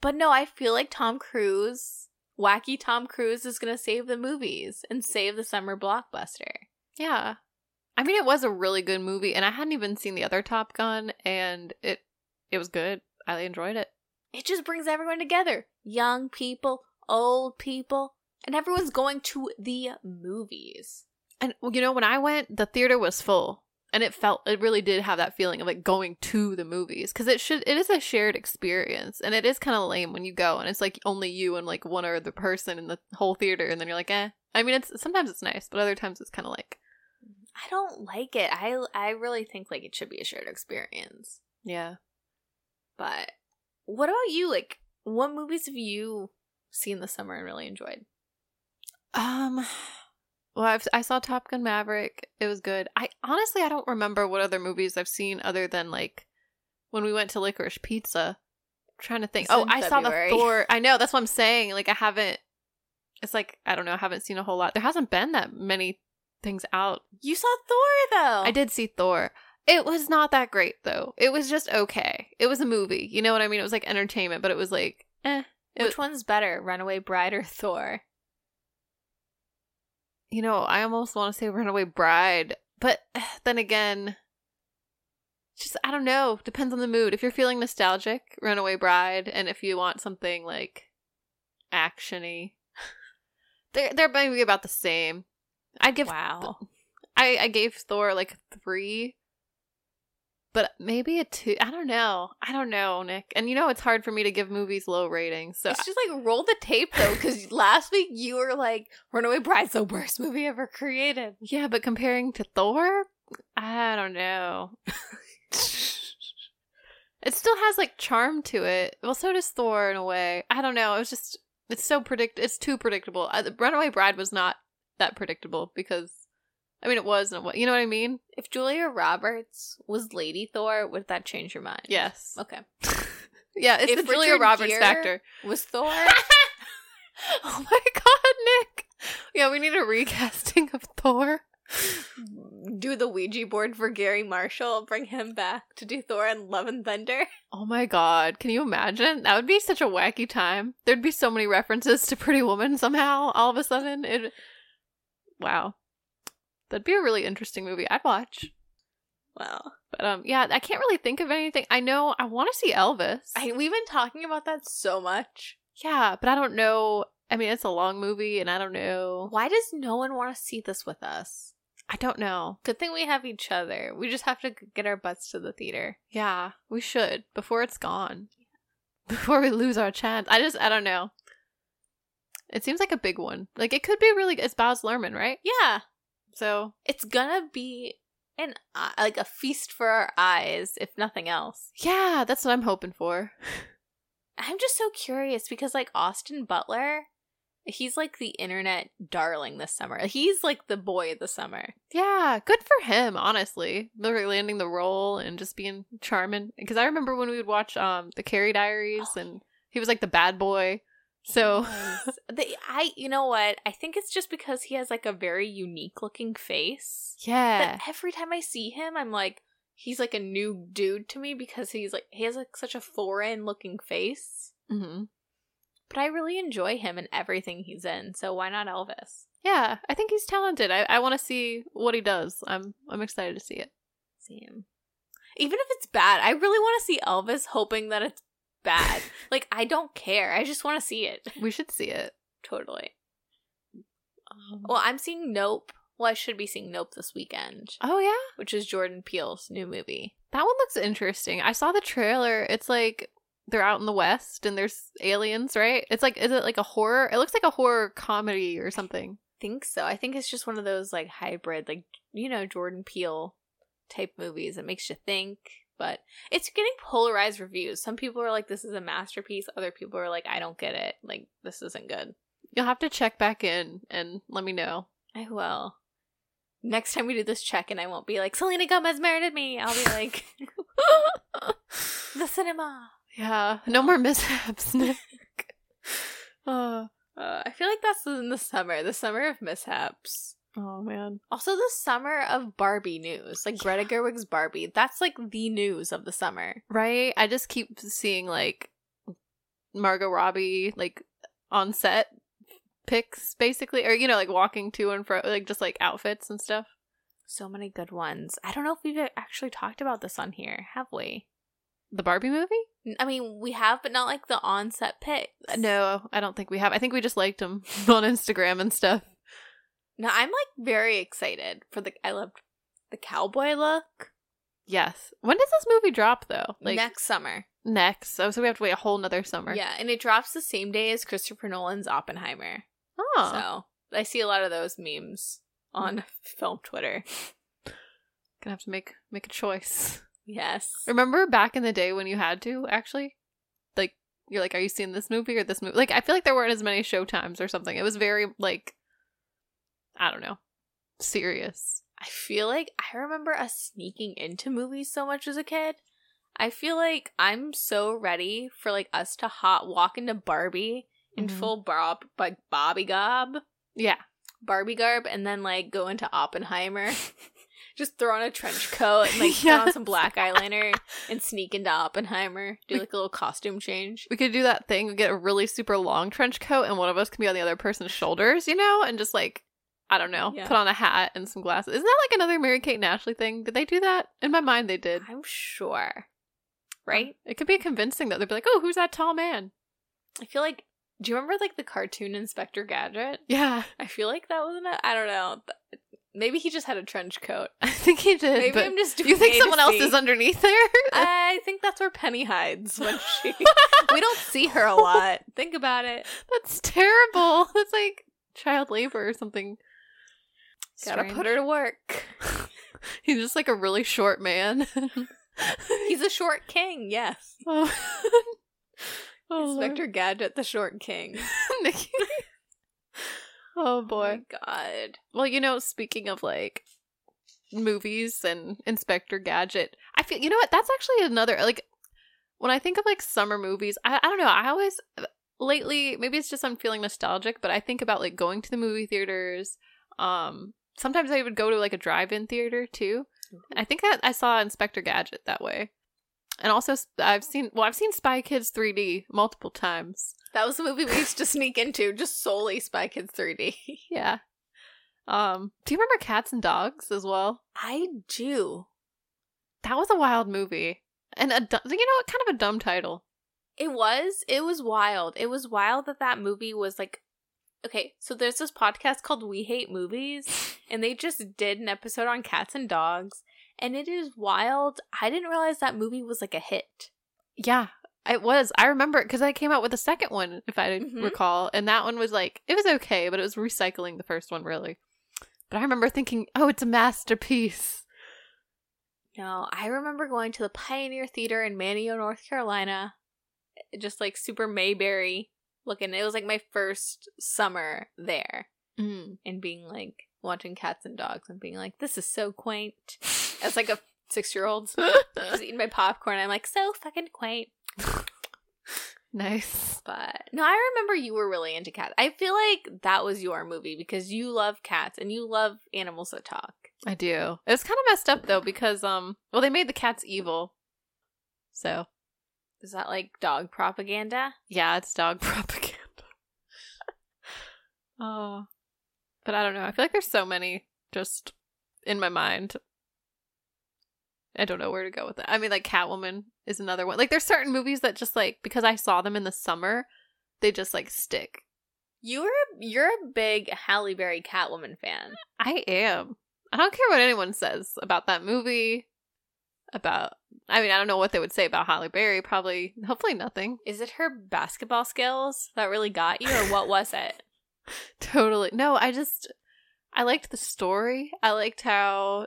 But no, I feel like Tom Cruise, wacky Tom Cruise, is going to save the movies and save the summer blockbuster. Yeah. I mean, it was a really good movie, and I hadn't even seen the other Top Gun, and it it was good. I enjoyed it. It just brings everyone together. Young people, old people, and everyone's going to the movies. And you know, when I went, the theater was full, and it felt it really did have that feeling of like going to the movies because it should it is a shared experience, and it is kind of lame when you go and it's like only you and like one other person in the whole theater, and then you're like, eh. I mean, it's sometimes it's nice, but other times it's kind of like, I don't like it. I I really think like it should be a shared experience. yeah. But what about you? Like, what movies have you seen this summer and really enjoyed? Um, well, I've, I saw Top Gun Maverick. It was good. I honestly I don't remember what other movies I've seen other than like when we went to Licorice Pizza. I'm trying to think. It's oh, I saw the February. Thor. *laughs* I know that's what I'm saying. Like I haven't. It's like I don't know. I haven't seen a whole lot. There hasn't been that many things out. You saw Thor though. I did see Thor. It was not that great though. It was just okay. It was a movie. You know what I mean? It was like entertainment, but it was like eh. It Which one's better, Runaway Bride or Thor? You know, I almost want to say Runaway Bride, but eh, then again, just I don't know. Depends on the mood. If you're feeling nostalgic, Runaway Bride, and if you want something like actiony, *laughs* they're they're maybe about the same. I'd give Wow. I I gave Thor like three, but maybe a two. I don't know. I don't know, Nick. And you know, it's hard for me to give movies low ratings. So it's just like roll the tape though, because *laughs* last week you were like, "Runaway Bride's the worst movie ever created." Yeah, but comparing to Thor, I don't know. *laughs* it still has like charm to it. Well, so does Thor in a way. I don't know. It was just it's so predict. It's too predictable. Uh, the Runaway Bride was not that predictable because, I mean, it was and it wa- You know what I mean? If Julia Roberts was Lady Thor, would that change your mind? Yes. Okay. *laughs* Yeah, it's If the Julia Roberts Gere- factor. Was Thor? *laughs* oh my god, Nick. Yeah, we need a recasting of Thor. do the Ouija board for Garry Marshall, bring him back to do Thor and Love and Thunder. Oh my god, can you imagine? That would be such a wacky time. There'd be so many references to Pretty Woman somehow, all of a sudden. It Wow. That'd be a really interesting movie. I'd watch. Wow. But um yeah, I can't really think of anything. I know I want to see Elvis. I, we've been talking about that so much. yeah, but I don't know. I mean, it's a long movie and I don't know. Why does no one want to see this with us? I don't know. Good thing we have each other. We just have to get our butts to the theater. Yeah, we should before it's gone. Before we lose our chance. I just I don't know. It seems like a big one. Like it could be really it's Baz Luhrmann, right? Yeah, So it's gonna be an uh, like a feast for our eyes, if nothing else. yeah, that's what I'm hoping for. I'm just so curious because like Austin Butler, he's like the internet darling this summer. He's like the boy of the summer. Yeah, good for him, honestly. They're landing the role and just being charming. Because I remember when we would watch um the Carrie Diaries Oh. and he was like the bad boy. So the, I you know what? I think it's just because he has like a very unique looking face. yeah, every time I see him, I'm like he's like a new dude to me because he's like he has like such a foreign looking face. hmm But I really enjoy him and everything he's in. So why not Elvis? yeah. I think he's talented. I, I want to see what he does. I'm I'm excited to see it. see him. Even if it's bad, I really want to see Elvis hoping that it's bad. like I don't care. I just want to see it. We should see it. Totally. Um, Well, I'm seeing Nope. Well, I should be seeing Nope this weekend, oh yeah, which is Jordan Peele's new movie. that one looks interesting. I saw the trailer. It's like they're out in the west and there's aliens, right? It's like is it like a horror? It looks like a horror comedy or something. think so. I think it's just one of those like hybrid, like you know, Jordan Peele type movies that makes you think. But it's getting polarized reviews. Some people are like, "This is a masterpiece." Other people are like, "I don't get it. Like this isn't good." You'll have to check back in and let me know. I will. Next time we do this check in, I won't be like, Selena Gomez murdered me. I'll be like, *laughs* the cinema. Yeah, no more mishaps, Nick. oh, *laughs* Uh, I feel like that's in the summer, the summer of mishaps. Oh man. Also, the summer of Barbie news. Like Greta Gerwig's Barbie. That's like the news of the summer. Right? I just keep seeing like Margot Robbie like on set pics basically or you know like walking to and fro like just like outfits and stuff. So many good ones. I don't know if we've actually talked about this on here, have we? The Barbie movie? I mean, we have, but not like the on-set pics. No, I don't think we have. I think we just liked them *laughs* on Instagram and stuff. No, I'm like very excited for the. I loved the cowboy look Yes. When does this movie drop though? Like next summer. next. So, so we have to wait a whole nother summer. Yeah, and it drops the same day as Christopher Nolan's Oppenheimer. Oh. So I see a lot of those memes on *laughs* film Twitter. Gonna have to make make a choice. Yes. Remember back in the day when you had to actually, like, you're like, are you seeing this movie or this movie? Like, I feel like there weren't as many show times or something. It was very like, I don't know, serious. I feel like I remember us sneaking into movies so much as a kid. I feel like I'm so ready for like us to hot walk into Barbie in Mhm. full bob like Bobby Gob, Yeah. Barbie garb, and then like go into Oppenheimer. *laughs* Just throw on a trench coat and like *laughs* put on some black eyeliner and sneak into Oppenheimer. Do like a little costume change. We could do that thing, we get a really super long trench coat, and one of us can be on the other person's shoulders, you know, and just like, I don't know, Yeah. put on a hat and some glasses. Isn't that like another Mary Kate and Ashley thing? Did they do that? In my mind, they did. I'm sure. Right? It could be convincing that they'd be like, oh, who's that tall man? I feel like do you remember like the cartoon Inspector Gadget? Yeah, I feel like that wasn't a, I don't know. Maybe he just had a trench coat. *laughs* I think he did. Maybe I'm just doing you think someone else is underneath there? *laughs* I think that's where Penny hides when *laughs* she. we don't see her a lot. Think about it. That's terrible. That's like child labor or something. Gotta put her to work. *laughs* He's just like a really short man. *laughs* He's a short king. Yes, *laughs* oh. oh, Lord. Inspector Gadget, the short king. Nikki. oh boy. Oh my God. Well, you know, speaking of like movies and Inspector Gadget, I feel you know what? That's actually another like when I think of like summer movies, I, I don't know, I always lately maybe it's just I'm feeling nostalgic, but I think about like going to the movie theaters. Um sometimes I would go to like a drive-in theater too. I think that I saw Inspector Gadget that way. And also I've seen well, I've seen Spy Kids 3D multiple times. That was the movie we used to sneak into, just solely Spy Kids 3D. *laughs* Yeah. Um, do you remember Cats and Dogs as well? I do. That was a wild movie. And a du- you know, kind of a dumb title. It was. It was wild. It was wild that that movie was like. Okay, so there's this podcast called We Hate Movies, *laughs* and they just did an episode on cats and dogs, and it is wild. I didn't realize that movie was like a hit. Yeah, it was. I remember it because I came out with a second one, if I Mhm. recall, and that one was like it was okay, but it was recycling the first one really. But I remember thinking, oh, it's a masterpiece. No, I remember going to the Pioneer Theater in Manteo, North Carolina, just like super Mayberry looking. It was like my first summer there, Mm. and being like watching cats and dogs and being like, this is so quaint. As like a *laughs* six year old, just eating my popcorn. I'm like, so fucking quaint. nice. But no, I remember you were really into cats. I feel like that was your movie because you love cats and you love animals that talk. I do. It was kind of messed up though because um, well, they made the cats evil, so Is that like dog propaganda? Yeah, it's dog *laughs* propaganda. Oh. But I don't know. I feel like there's so many just in my mind. I don't know where to go with it. I mean, like Catwoman is another one. Like there's certain movies that just like because I saw them in the summer, they just like stick. You're you're a big Halle Berry Catwoman fan. I am. I don't care what anyone says about that movie. About I mean, I don't know what they would say about Halle Berry. Probably hopefully nothing. Is it her basketball skills that really got you, or what was it? *laughs* Totally. No, I just I liked the story. I liked how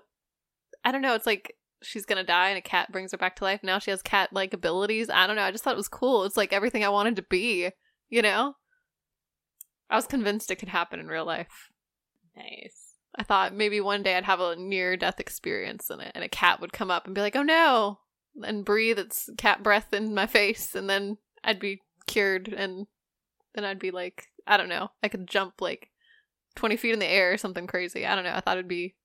I don't know, it's like she's gonna die and a cat brings her back to life. Now she has cat like abilities. I don't know. I just thought it was cool. It's like everything I wanted to be, you know? I was convinced it could happen in real life. Nice. I thought maybe one day I'd have a near death experience and a, and a cat would come up and be like, oh no, and breathe its cat breath in my *laughs* face, and then I'd be cured, and then I'd be like, I don't know, I could jump like 20 feet in the air or something crazy. I don't know. I thought it'd be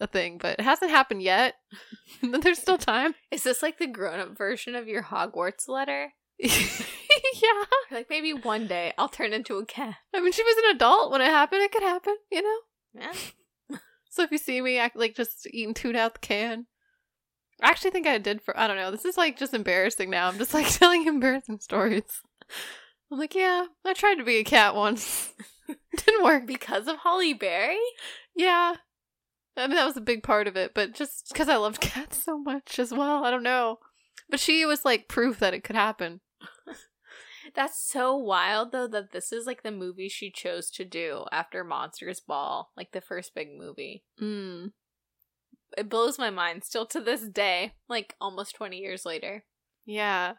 a thing, but it hasn't happened yet. *laughs* But there's still time. Is this like the grown up version of your Hogwarts letter? *laughs* yeah. Like maybe one day I'll turn into a cat. I mean, she was an adult when it happened. It could happen, you know? Yeah. *laughs* So if you see me act like just eating tuna out the can, I actually think I did for I don't know. This is like just embarrassing now. I'm just like telling embarrassing stories. I'm like, yeah, I tried to be a cat once. *laughs* Didn't work. Because of Halle Berry? Yeah. I mean, that was a big part of it, but just because I loved *laughs* cats so much as well. I don't know. But she was like proof that it could happen. *laughs* That's so wild though that this is like the movie she chose to do after Monsters Ball, like the first big movie. Mm. It blows my mind still to this day, like almost 20 years later. Yeah.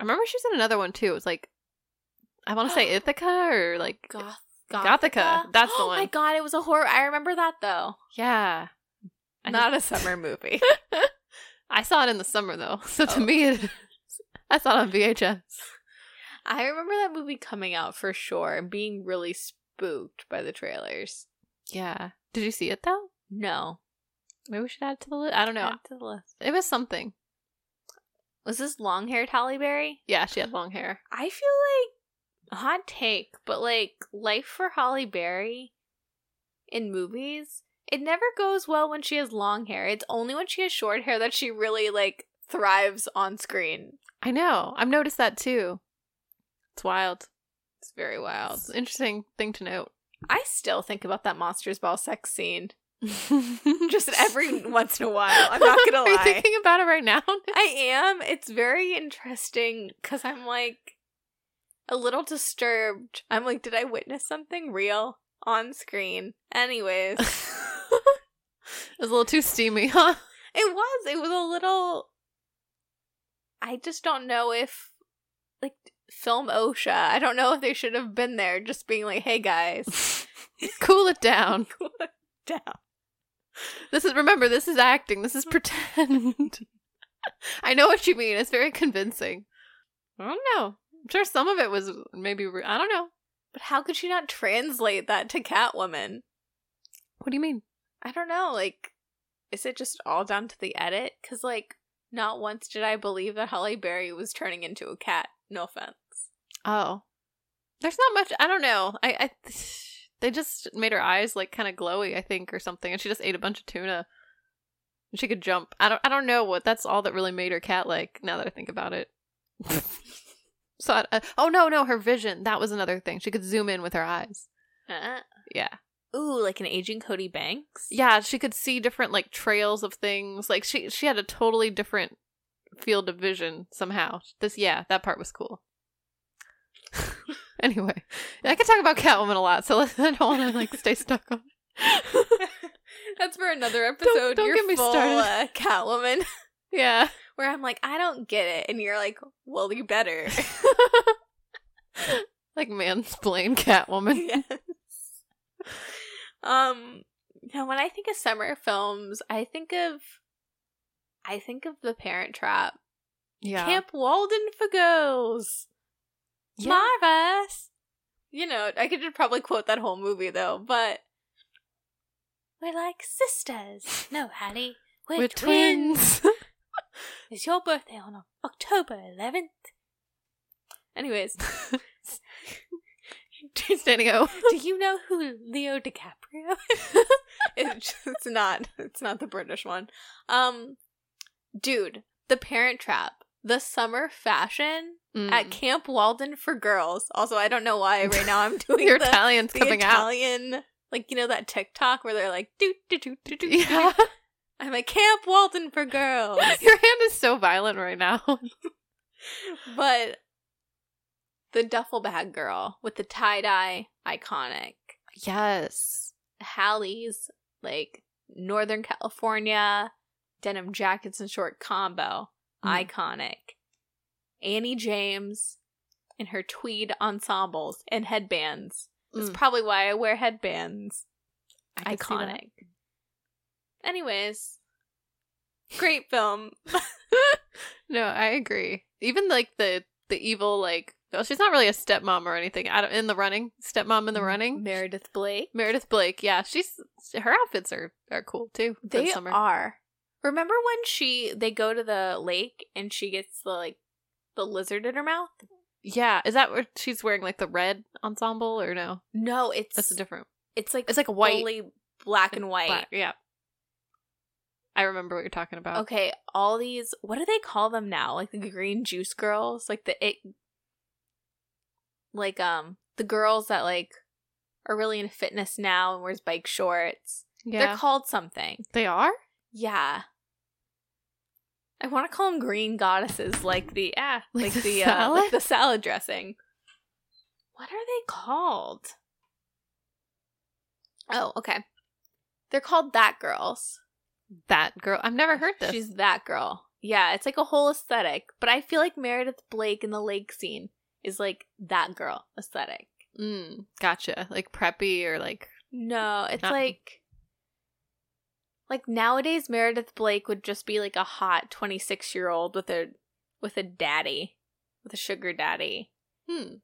I remember she's in another one too. It was like, I want to say *gasps* Ithaca or like. Goth Gothika. That's the one. Oh my god, it was a horror. I remember that though. Yeah. I Not a summer movie. *laughs* *laughs* I saw it in the summer though, *laughs* so to Oh. me, it, I saw it on VHS. I remember that movie coming out for sure and being really spooked by the trailers. Yeah. Did you see it though? No. Maybe we should add it to the list. I don't know. Add to the list. It was something. Was this long haired Halle Berry? Yeah, she had long hair. I feel like hot take, but like life for Halle Berry in movies, it never goes well when she has long hair. It's only when she has short hair that she really like thrives on screen. I know. I've noticed that too. It's wild. It's very wild. It's an interesting thing to note. I still think about that Monsters Ball sex scene just *laughs* every once in a while. I'm not gonna lie. *laughs* Are you thinking about it right now? *laughs* I am. It's very interesting because I'm like a little disturbed. I'm like, did I witness something real on screen? Anyways, it was a little too steamy, huh? it was. It was a little. I just don't know if, like, film OSHA. I don't know if they should have been there, just being like, "Hey guys, cool it down. cool it down." This is remember, this is acting. This is *laughs* pretend. *laughs* I know what you mean. It's very convincing. I don't know. I'm sure some of it was maybe re- I don't know. But how could she not translate that to Catwoman? What do you mean? I don't know. Like, is it just all down to the edit? Because, like, not once did I believe that Halle Berry was turning into a cat. No offense. Oh, there's not much. I don't know. I, I they just made her eyes like kind of glowy, I think, or something, and she just ate a bunch of tuna. And she could jump. I don't. I don't know what. That's all that really made her cat like. Now that I think about it. *laughs* so, I, uh, oh no, no, her vision. That was another thing. She could zoom in with her eyes. Uh, Yeah. ooh, like an Agent Cody Banks? Yeah, she could see different like trails of things. Like she she had a totally different field of vision somehow. This yeah, that part was cool. *laughs* anyway, I could talk about Catwoman a lot, so *laughs* I don't want to like stay stuck on. *laughs* That's for another episode. don't You're get me full, started. Uh, Catwoman, Yeah, where I'm like, I don't get it. And you're like, well, you better. like mansplain Catwoman. yes. Um, now when I think of summer films, I think of, I think of The Parent Trap. Yeah, Camp Walden for girls. Yeah. Marvelous. You know, I could probably quote that whole movie though, but we're like sisters. *laughs* No, Hallie, we're, We're twins. twins. *laughs* It's your birthday on October 11th. Anyways, *laughs* Standing O. do you know who Leo DiCaprio is? it's, it's not. It's not the British one. Um, dude, The Parent Trap, the summer fashion Mm. at Camp Walden for girls. Also, I don't know why right now I'm *laughs* doing Your the, Italian's the coming out. Italian, like you know that TikTok where they're like do do do do do. Yeah, I'm at Camp Walden for *laughs* girls, your hand is so violent right now. *laughs* but the duffel bag girl with the tie dye, iconic. yes. Hallie's like Northern California denim jackets and short combo, Mm. iconic. Annie James in her tweed ensembles and headbands. That's Mm. probably why I wear headbands. I could see that. Iconic. Anyways, great film. *laughs* No, I agree. Even like the the evil like well, she's not really a stepmom or anything. I don't, in the running, stepmom in the running. Meredith Blake. Meredith Blake, yeah, she's her outfits are are cool too. They summer. are. Remember when she they go to the lake and she gets the like the lizard in her mouth? Yeah, is that what she's wearing? Like the red ensemble or no? No, it's That's a different. it's like It's like a white- fully black and white. Black- yeah. I remember what you're talking about. Okay, all these what do they call them now? Like the green juice girls? Like the it like um the girls that like are really into fitness now and wears bike shorts. Yeah. They're called something. they are? Yeah. I want to call them green goddesses like the ah *laughs* Like like, the the, uh, salad? like the salad dressing. What are they called? Oh, okay. They're called that girls. That girl. I've never heard this. She's that girl. Yeah, it's like a whole aesthetic. But I feel like Meredith Blake in the lake scene is like that girl aesthetic. mm, gotcha. Like preppy or like No, it's Not- like like nowadays Meredith Blake would just be like a hot 26-year-old with a with a daddy, with a sugar daddy. hmm.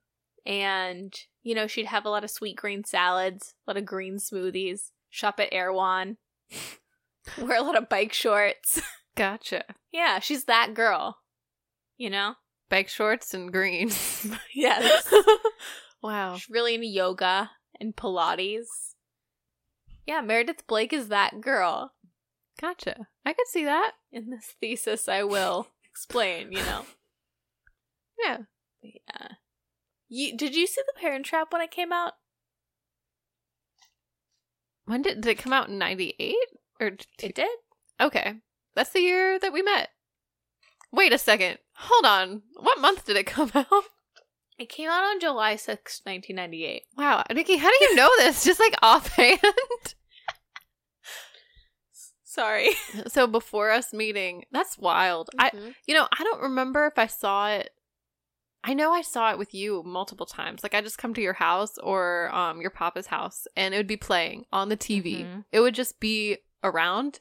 And you know, she'd have a lot of Sweetgreen salads, a lot of green smoothies, shop at Erewhon, *laughs* wear a lot of bike shorts. *laughs* Gotcha. yeah, she's that girl. You know? Bike shorts and green. *laughs* Yes. wow. She's really into yoga and Pilates. Yeah, Meredith Blake is that girl. Gotcha. I could see that. In this thesis, I will *laughs* explain, you know. Yeah. Yeah. You, did you see The Parent Trap when it came out? When did, did it come out in 98? Or It did. Okay. That's the year that we met. Wait a second. Hold on. What month did it *laughs* come out? It came out on July sixth, 1998. Wow. Nikki, how do you know this? Just like offhand? *laughs* Sorry. *laughs* so before us meeting, that's wild. I Mhm. you know, I don't remember if I saw it I know I saw it with you multiple times. Like I just come to your house or um your papa's house and it would be playing on the TV. Mhm. It would just be around.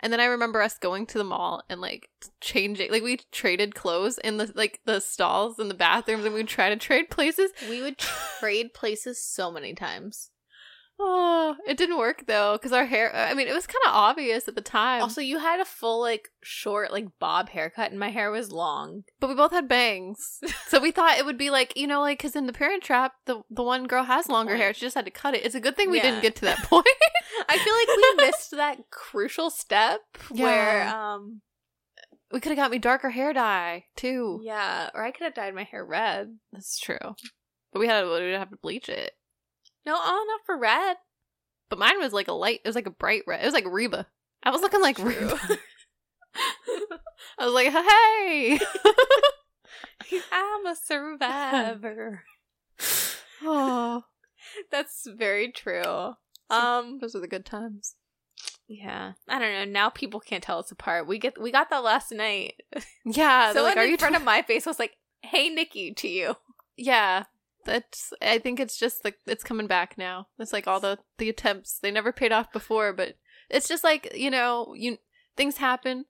And then I remember us going to the mall and like changing like we traded clothes in the like the stalls in the bathrooms and we'd try to trade places. we would trade places so many times. Oh, it didn't work though because our hair I mean, it was kind of obvious at the time. Also, you had a full, like, short, like, bob haircut, and my hair was long. but we both had bangs. *laughs* so we thought it would be like, you know, like cuz in the parent trap, the the one girl has longer hair. She just had to cut it. It's a good thing we Yeah. didn't get to that *laughs* point. I feel like we missed that crucial step where, um, we could have got me darker hair dye, too. yeah, or I could have dyed my hair red. That's true. But we had to, we would have to bleach it. No, oh, not for red. But mine was like a light, it was like a bright red. It was like Reba. I was looking like True. Reba. *laughs* I was like, hey. *laughs* I'm a survivor. oh, *laughs* *sighs* That's very true. Um, those are the good times. yeah, I don't know. Now people can't tell us apart. We get we got that last night. Yeah, Someone like, in front of my face was like, "Hey, Nikki," to you. Yeah, that's. I think it's just like it's coming back now. It's like all the the attempts they never paid off before, but it's just like you know you things happen.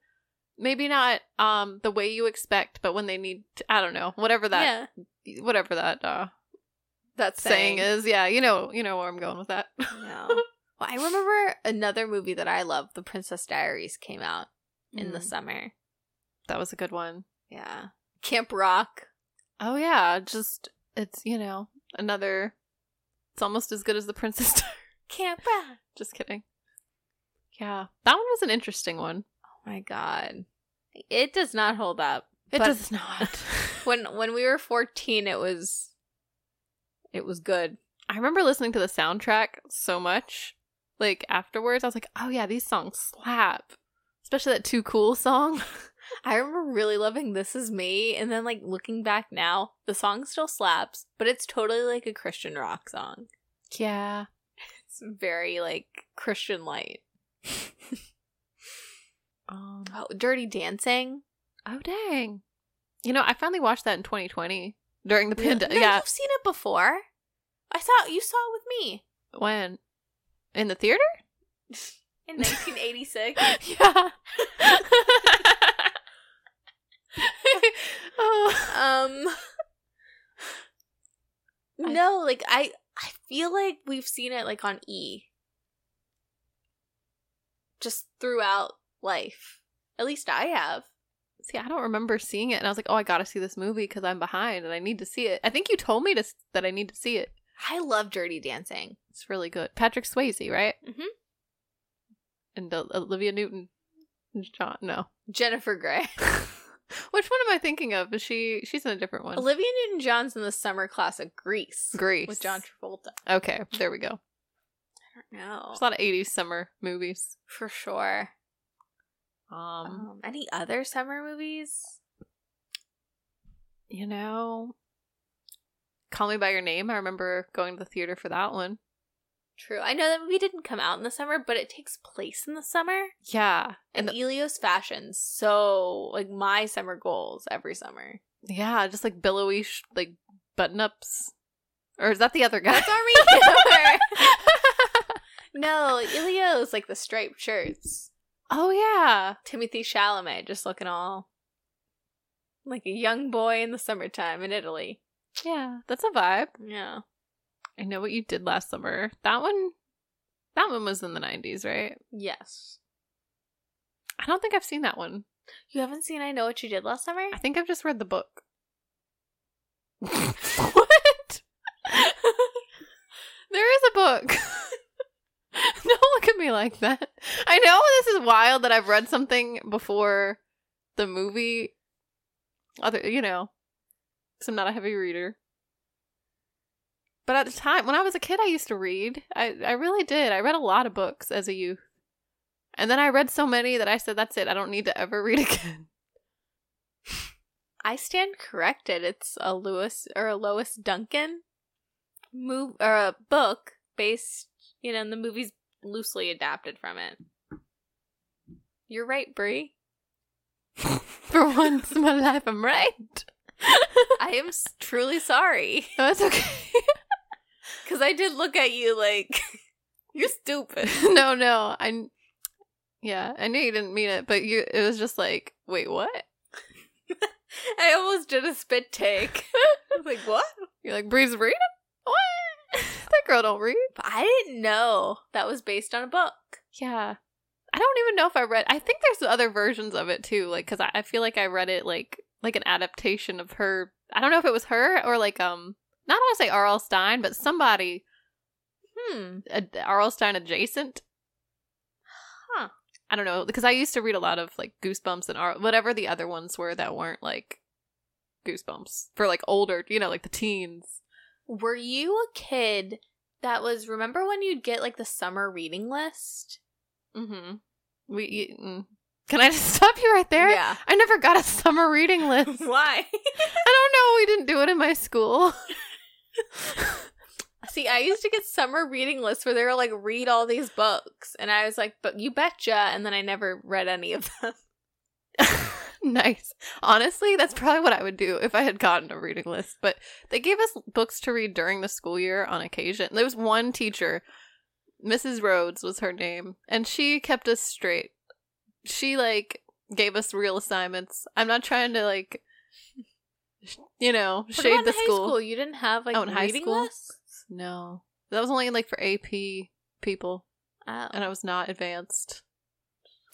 Maybe not um the way you expect, but when they need, to, I don't know, whatever that, yeah, whatever that uh that saying is. Yeah, you know, you know where I'm going with that. No. *laughs* Well, I remember another movie that I love, The Princess Diaries, came out in the Mm, summer. that was a good one. Yeah. Camp Rock. Oh yeah, just it's you know another. It's almost as good as the Princess. *laughs* Diaries. Just kidding. Yeah, that one was an interesting one. Oh my god. It does not hold up. It does not. *laughs* When when we were 14, it was it was good. I remember listening to the soundtrack so much. Like afterwards, I was like, "Oh yeah, these songs slap." Especially that "Too Cool" song. *laughs* I remember really loving This Is Me and then like looking back now, the song still slaps, but it's totally like a Christian rock song. yeah. It's very like Christian light. *laughs* Um, Oh, Dirty Dancing. oh dang. You know, I finally watched that in 2020 during the No, pandemic. Yeah. you've seen it before. I saw you saw it with me When? In the theater? *laughs* in 1986. *laughs* yeah. *laughs* oh. um, no, like I, I feel like we've seen it like on E, just throughout life. At least I have. See, I don't remember seeing it, and I was like, "Oh, I gotta see this movie because I'm behind and I need to see it." I think you told me to that I need to see it. I love Dirty Dancing. It's really good. Patrick Swayze, right? Mhm. and uh, Olivia Newton John. No, Jennifer Grey. *laughs* *laughs* which one am I thinking of? Is she? She's in a different one. Olivia Newton John's in the summer class of Grease. Grease With John Travolta. Okay, there we go. No. There's a lot of '80s summer movies. For sure. Um, Um, any other summer movies? you know, Call Me by Your Name. I remember going to the theater for that one. True. I know that movie didn't come out in the summer, but it takes place in the summer. Yeah, And and Elios fashions so like my summer goals every summer. yeah, just like billowy, sh- like button ups. Or is that the other guy? That's *laughs* *laughs* no, Elios like the striped shirts. oh yeah, Timothée Chalamet just looking all like a young boy in the summertime in Italy. yeah, that's a vibe. Yeah. I know what you did last summer. That one, that one was in the '90s, right? Yes. I don't think I've seen that one. You haven't seen I Know What You Did Last Summer? I think I've just read the book. *laughs* what? *laughs* there is a book. *laughs* Don't look at me like that. I know this is wild that I've read something before the movie. Other, you know, because I'm not a heavy reader. But at the time, when I was a kid, I used to read. I, I really did. I read a lot of books as a youth. And then I read so many that I said, that's it. I don't need to ever read *laughs* again. I stand corrected. It's a Lewis or a Lois Duncan move or a book based, you know, and the movie's loosely adapted from it. You're right, Brie. *laughs* For once in my life, I'm right. I am truly sorry *laughs* No, it's okay. Because I did look at you like *laughs* you're stupid. *laughs* no, no. I, yeah, I knew you didn't mean it, but you. It was just like, wait, what? *laughs* I almost did a spit take. I was like, what? You're like, Brie's reading? What? that girl don't read. But I didn't know that was based on a book. Yeah, I don't even know if I read. I think there's other versions of it too, like because I, I feel like I read it like like an adaptation of her. I don't know if it was her or like um, not want to say R.L. Stine, but somebody Hmm. R.L. Stine adjacent. Huh. I don't know because I used to read a lot of like Goosebumps and R- whatever the other ones were that weren't like Goosebumps for like older, you know, like the teens. Were you a kid that was remember when you'd get like the summer reading list? Mm-hmm. We you- mm. can I just *laughs* stop you right there? Yeah. I never got a summer reading *laughs* list. Why? *laughs* I don't know. We didn't do it in my school. *laughs* See, I used to get summer reading lists where they were like, read all these books. And I was like, but you betcha. And then I never read any of them. *laughs* nice. Honestly, that's probably what I would do if I had gotten a reading list. But they gave us books to read during the school year on occasion. There was one teacher, Mrs. Rhodes was her name, and she kept us straight. She like gave us real assignments. I'm not trying to like you know, What shade the in high school. You didn't have like Oh, in high school? lists? No. That was only like for AP people. Oh. and I was not advanced.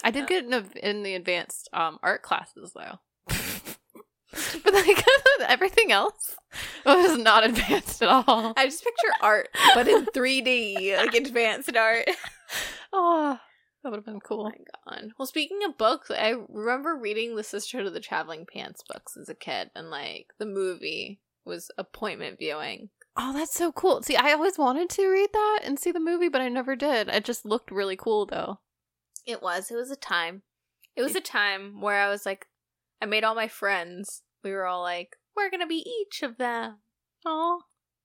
I did Oh. get in, a, in the advanced um, art classes though, *laughs* but like *laughs* everything else was not advanced at all. I just picture art, but in 3D, like advanced art. Oh, *laughs* that would have been Oh cool. my god. Well, speaking of books, I remember reading the Sisterhood of the Traveling Pants books as a kid, and like the movie was appointment viewing. Oh, that's so cool. See, I always wanted to read that and see the movie, but I never did. It just looked really cool though. It was. It was a time. It was a time where I was like, I made all my friends. We were all like, we're gonna be each of them. Oh,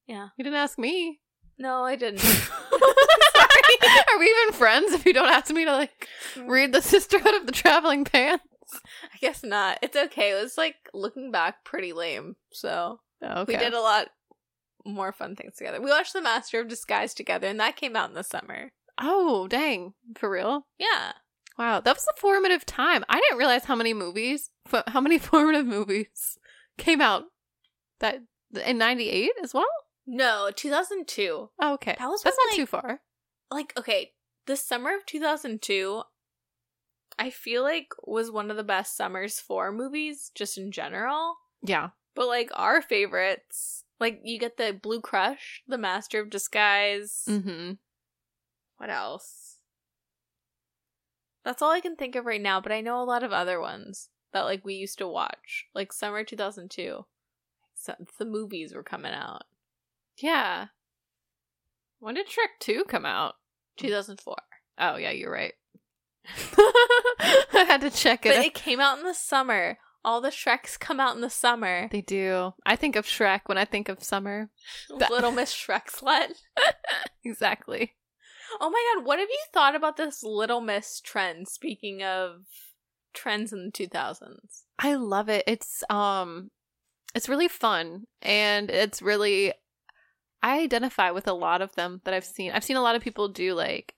Yeah. you didn't ask me. No, I didn't. *laughs* *laughs* *laughs* Are we even friends if you don't ask me to like read the Sisterhood of the Traveling Pants? I guess not. It's okay. It was like looking back, pretty lame. So Okay. we did a lot more fun things together. We watched The Master of Disguise together, and that came out in the summer. Oh, dang. For real? Yeah. Wow, that was a formative time. I didn't realize how many movies, how many *laughs* formative movies came out that in 98 as well? No, 2002. Oh, okay. That was That's not like- too far. Like, okay, the summer of 2002, I feel like was one of the best summers for movies, just in general. Yeah. But like our favorites, like you get the Blue Crush, The Master of Disguise. Mm-hmm. What else? That's all I can think of right now, but I know a lot of other ones that like we used to watch, like summer 2002. So the movies were coming out. Yeah. When did Shrek 2 come out? 2004. Oh, yeah, you're right. *laughs* *laughs* I had to check it. But it came out in the summer. All the Shreks come out in the summer. they do. I think of Shrek when I think of summer. *laughs* Little Miss Shrek slut. Exactly. Oh my god, what have you thought about this Little Miss trend? Speaking of trends in the 2000s. I love it. It's um it's really fun and it's really I identify with a lot of them that I've seen. I've seen a lot of people do like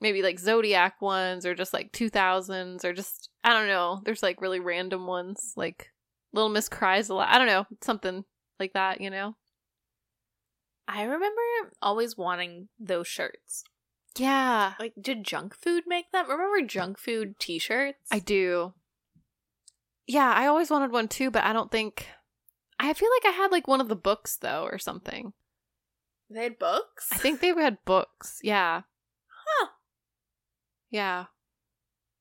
maybe like zodiac ones or just like 2000s or just I don't know. There's like really random ones like Little Miss cries a lot. I don't know, something like that, you know. I remember always wanting those shirts. Yeah. Like, did junk food make them? Remember junk food t shirts? I do. Yeah, I always wanted one too, but I don't think I feel like I had like one of the books though or something. They had books? I think they had books. Yeah. Huh. Yeah.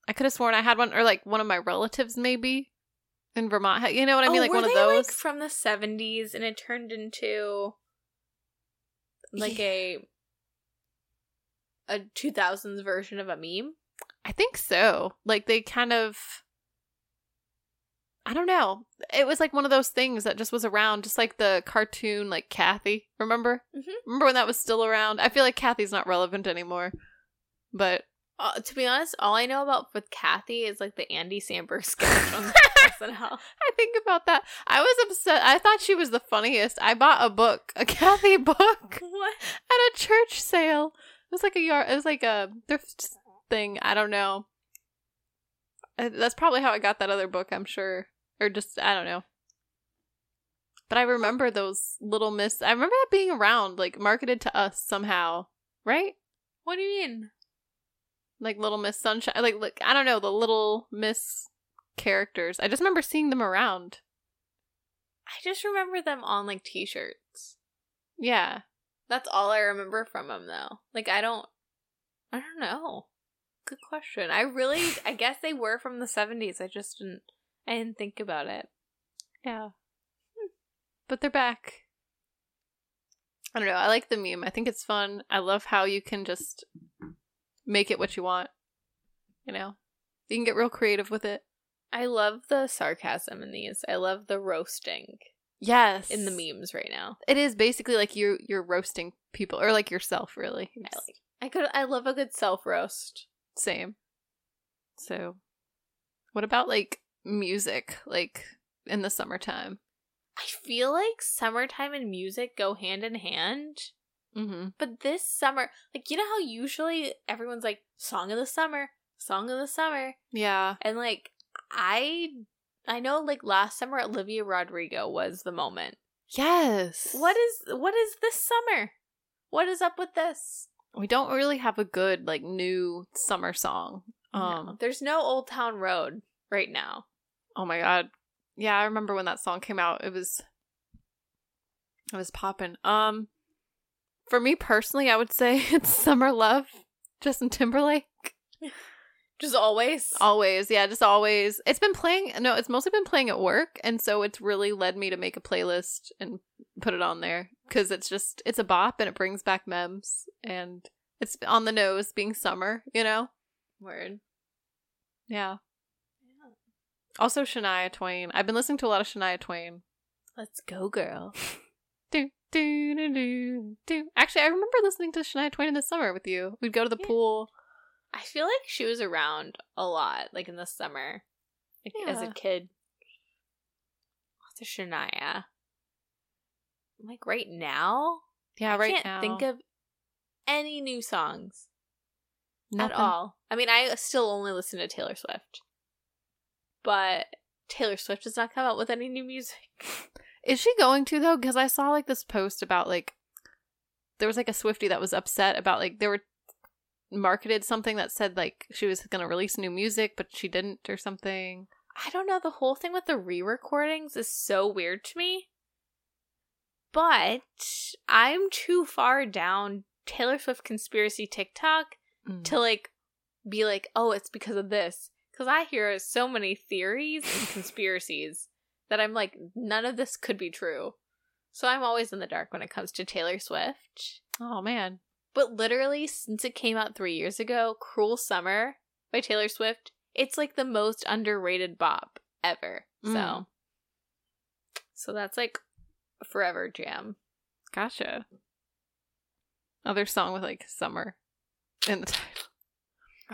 I could have sworn I had one, or like one of my relatives maybe in Vermont. You know what I mean? Oh, like one of those. like, from the 70s and it turned into like a a 2000s version of a meme. I think so. Like they kind of. I don't know. It was like one of those things that just was around, just like the cartoon, like Cathy. Remember? Mhm. Remember when that was still around? I feel like Cathy's not relevant anymore. But Uh, to be honest, all I know about with Cathy is like the Andy Samberg *laughs* sketch on *laughs* SNL. I think about that. I was upset. I thought she was the funniest. I bought a book, a *laughs* Cathy book. What? at a church sale. It was like a yard. It was like a thrift thing. I don't know. That's probably how I got that other book. I'm sure, or just I don't know. But I remember those little miss. I remember that being around, like marketed to us somehow, right? What do you mean? Like Little Miss Sunshine. Like, like I don't know the Little Miss characters. I just remember seeing them around. I just remember them on like t-shirts. Yeah. That's all I remember from them though. Like I don't I don't know. Good question. I really I guess they were from the 70s. I just didn't I didn't think about it. Yeah. Hmm. But they're back. I don't know. I like the meme. I think it's fun. I love how you can just make it what you want. You know? You can get real creative with it. I love the sarcasm in these. I love the roasting Yes. in the memes right now. It is basically like you you're roasting people or like yourself really. I like I could I love a good self roast. same. So what about like music like in the summertime? I feel like summertime and music go hand in hand. Mhm. But this summer, like you know how usually everyone's like song of the summer, song of the summer, Yeah. and like I I know like last summer Olivia Rodrigo was the moment. Yes. What is what is this summer? What is up with this? We don't really have a good like new summer song. Um No, there's no Old Town Road right now. Oh my god. Yeah, I remember when that song came out. It was it was popping. Um for me personally, I would say *laughs* it's Summer Love, Justin Timberlake. *laughs* Just always. Always. Yeah, just always. It's been playing no, it's mostly been playing at work and so it's really led me to make a playlist and put it on there cuz it's just it's a bop and it brings back memes and it's on the nose being summer, you know? Word. Yeah. Also Shania Twain. I've been listening to a lot of Shania Twain. Let's go, girl. *laughs* Do, do, do, do, do. Actually, I remember listening to Shania Twain in the summer with you. We'd go to the Yeah. pool. I feel like she was around a lot, like in the summer, like as a kid. What's a Shania? Like right now, Yeah, right. I right can't now. think of any new songs Nothing. at all. I mean, I still only listen to Taylor Swift, but Taylor Swift does not come out with any new music. *laughs* Is she going to though? Because I saw like this post about like there was like a Swifty that was upset about like they were marketed something that said like she was gonna release new music, but she didn't or something. I don't know. The whole thing with the re-recordings is so weird to me. But I'm too far down Taylor Swift conspiracy TikTok Mm. to like be like, oh, it's because of this. Because I hear so many theories and conspiracies *laughs* that I'm like, none of this could be true. So I'm always in the dark when it comes to Taylor Swift. Oh man. But literally, since it came out three years ago, Cruel Summer by Taylor Swift, it's like the most underrated bop ever. So, Mm. so that's like a forever jam. Gotcha. Other song with like summer in the *laughs* title.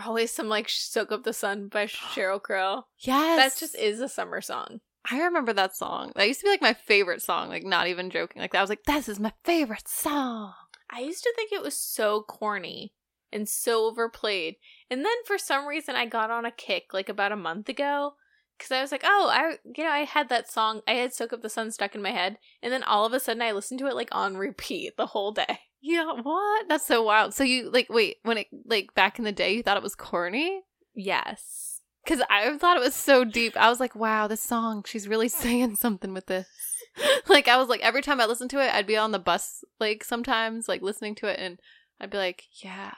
Always some like "Soak Up the Sun" by *gasps* Sheryl Crow. Yes. That just is a summer song. I remember that song. That used to be like my favorite song, like not even joking. Like that I was like, this is my favorite song. I used to think it was so corny and so overplayed. And then for some reason I got on a kick like about a month ago cuz I was like, "Oh, I you know, I had that song. I had Soak Up the Sun stuck in my head." And then all of a sudden I listened to it like on repeat the whole day. Yeah, what? That's so wild. So you like wait, when it like back in the day you thought it was corny? Yes. Cuz I thought it was so deep. I was like, wow, this song, she's really *laughs* saying something with this. *laughs* like I was like every time I listened to it, I'd be on the bus like sometimes like listening to it and I'd be like, yeah.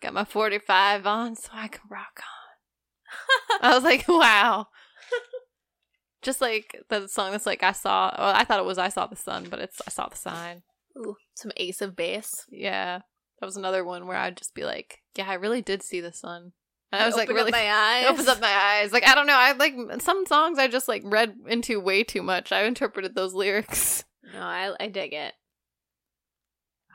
Got my 45 on so I can rock on. *laughs* I was like, wow. Just like the song that's like I saw well, I thought it was I saw the sun, but it's I saw the sign. Ooh, some Ace of Base. Yeah. That was another one where I'd just be like, yeah, I really did see the sun. And I was like really up my *laughs* eyes. it opens up my eyes. Like I don't know, I like some songs I just like read into way too much. I interpreted those lyrics. *laughs* No, I I dig it.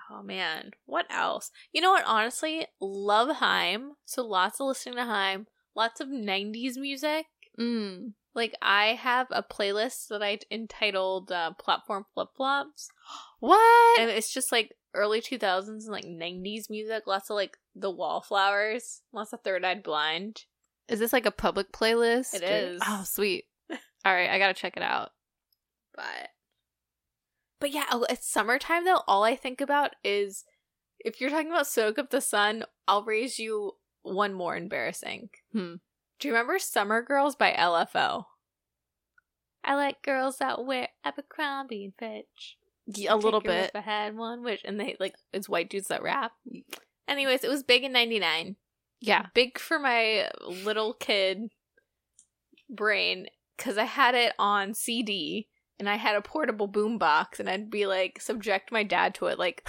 Oh man, what else? You know what? Honestly, love Haim. So lots of listening to Haim. Lots of '90s music. Mm. Like I have a playlist that I entitled uh, "Platform Flip Flops," *gasps* What? and it's just like early 2000s and like 90s music. Lots of like the Wallflowers. Lots of Third Eye Blind. Is this like a public playlist? It or- is. Oh, sweet. *laughs* All right, I gotta check it out. but but yeah oh, it's summertime though all i think about is if you're talking about soak up the sun i'll raise you one more embarrassing Hmm. Do you remember summer girls by lfo i like girls that wear abercrombie and fitch Yeah, a little bit. if i had one which and they like it's white dudes that rap anyways it was big in 99 Yeah. big for my little kid brain because I had it on CD and I had a portable boombox and I'd be like subject my dad to it like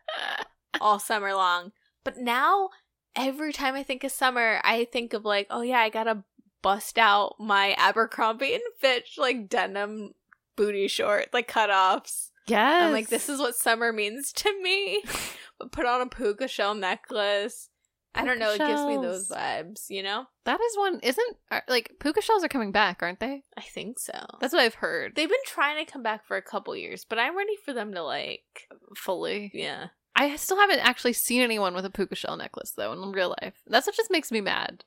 *laughs* all summer long. But now every time I think of summer, I think of like, oh yeah, I gotta bust out my Abercrombie and *laughs* Fitch like denim booty short, like cutoffs. Yes. I'm like, this is what summer means to me. *laughs* but put on a puka shell necklace. I don't Puka know. It gives me those vibes, you know? that is one. Isn't like puka shells are coming back, aren't they? I think so. That's what I've heard. They've been trying to come back for a couple years, but I'm ready for them to like, fully. yeah. I still haven't actually seen anyone with a puka shell necklace though in real life. That's what just makes me mad.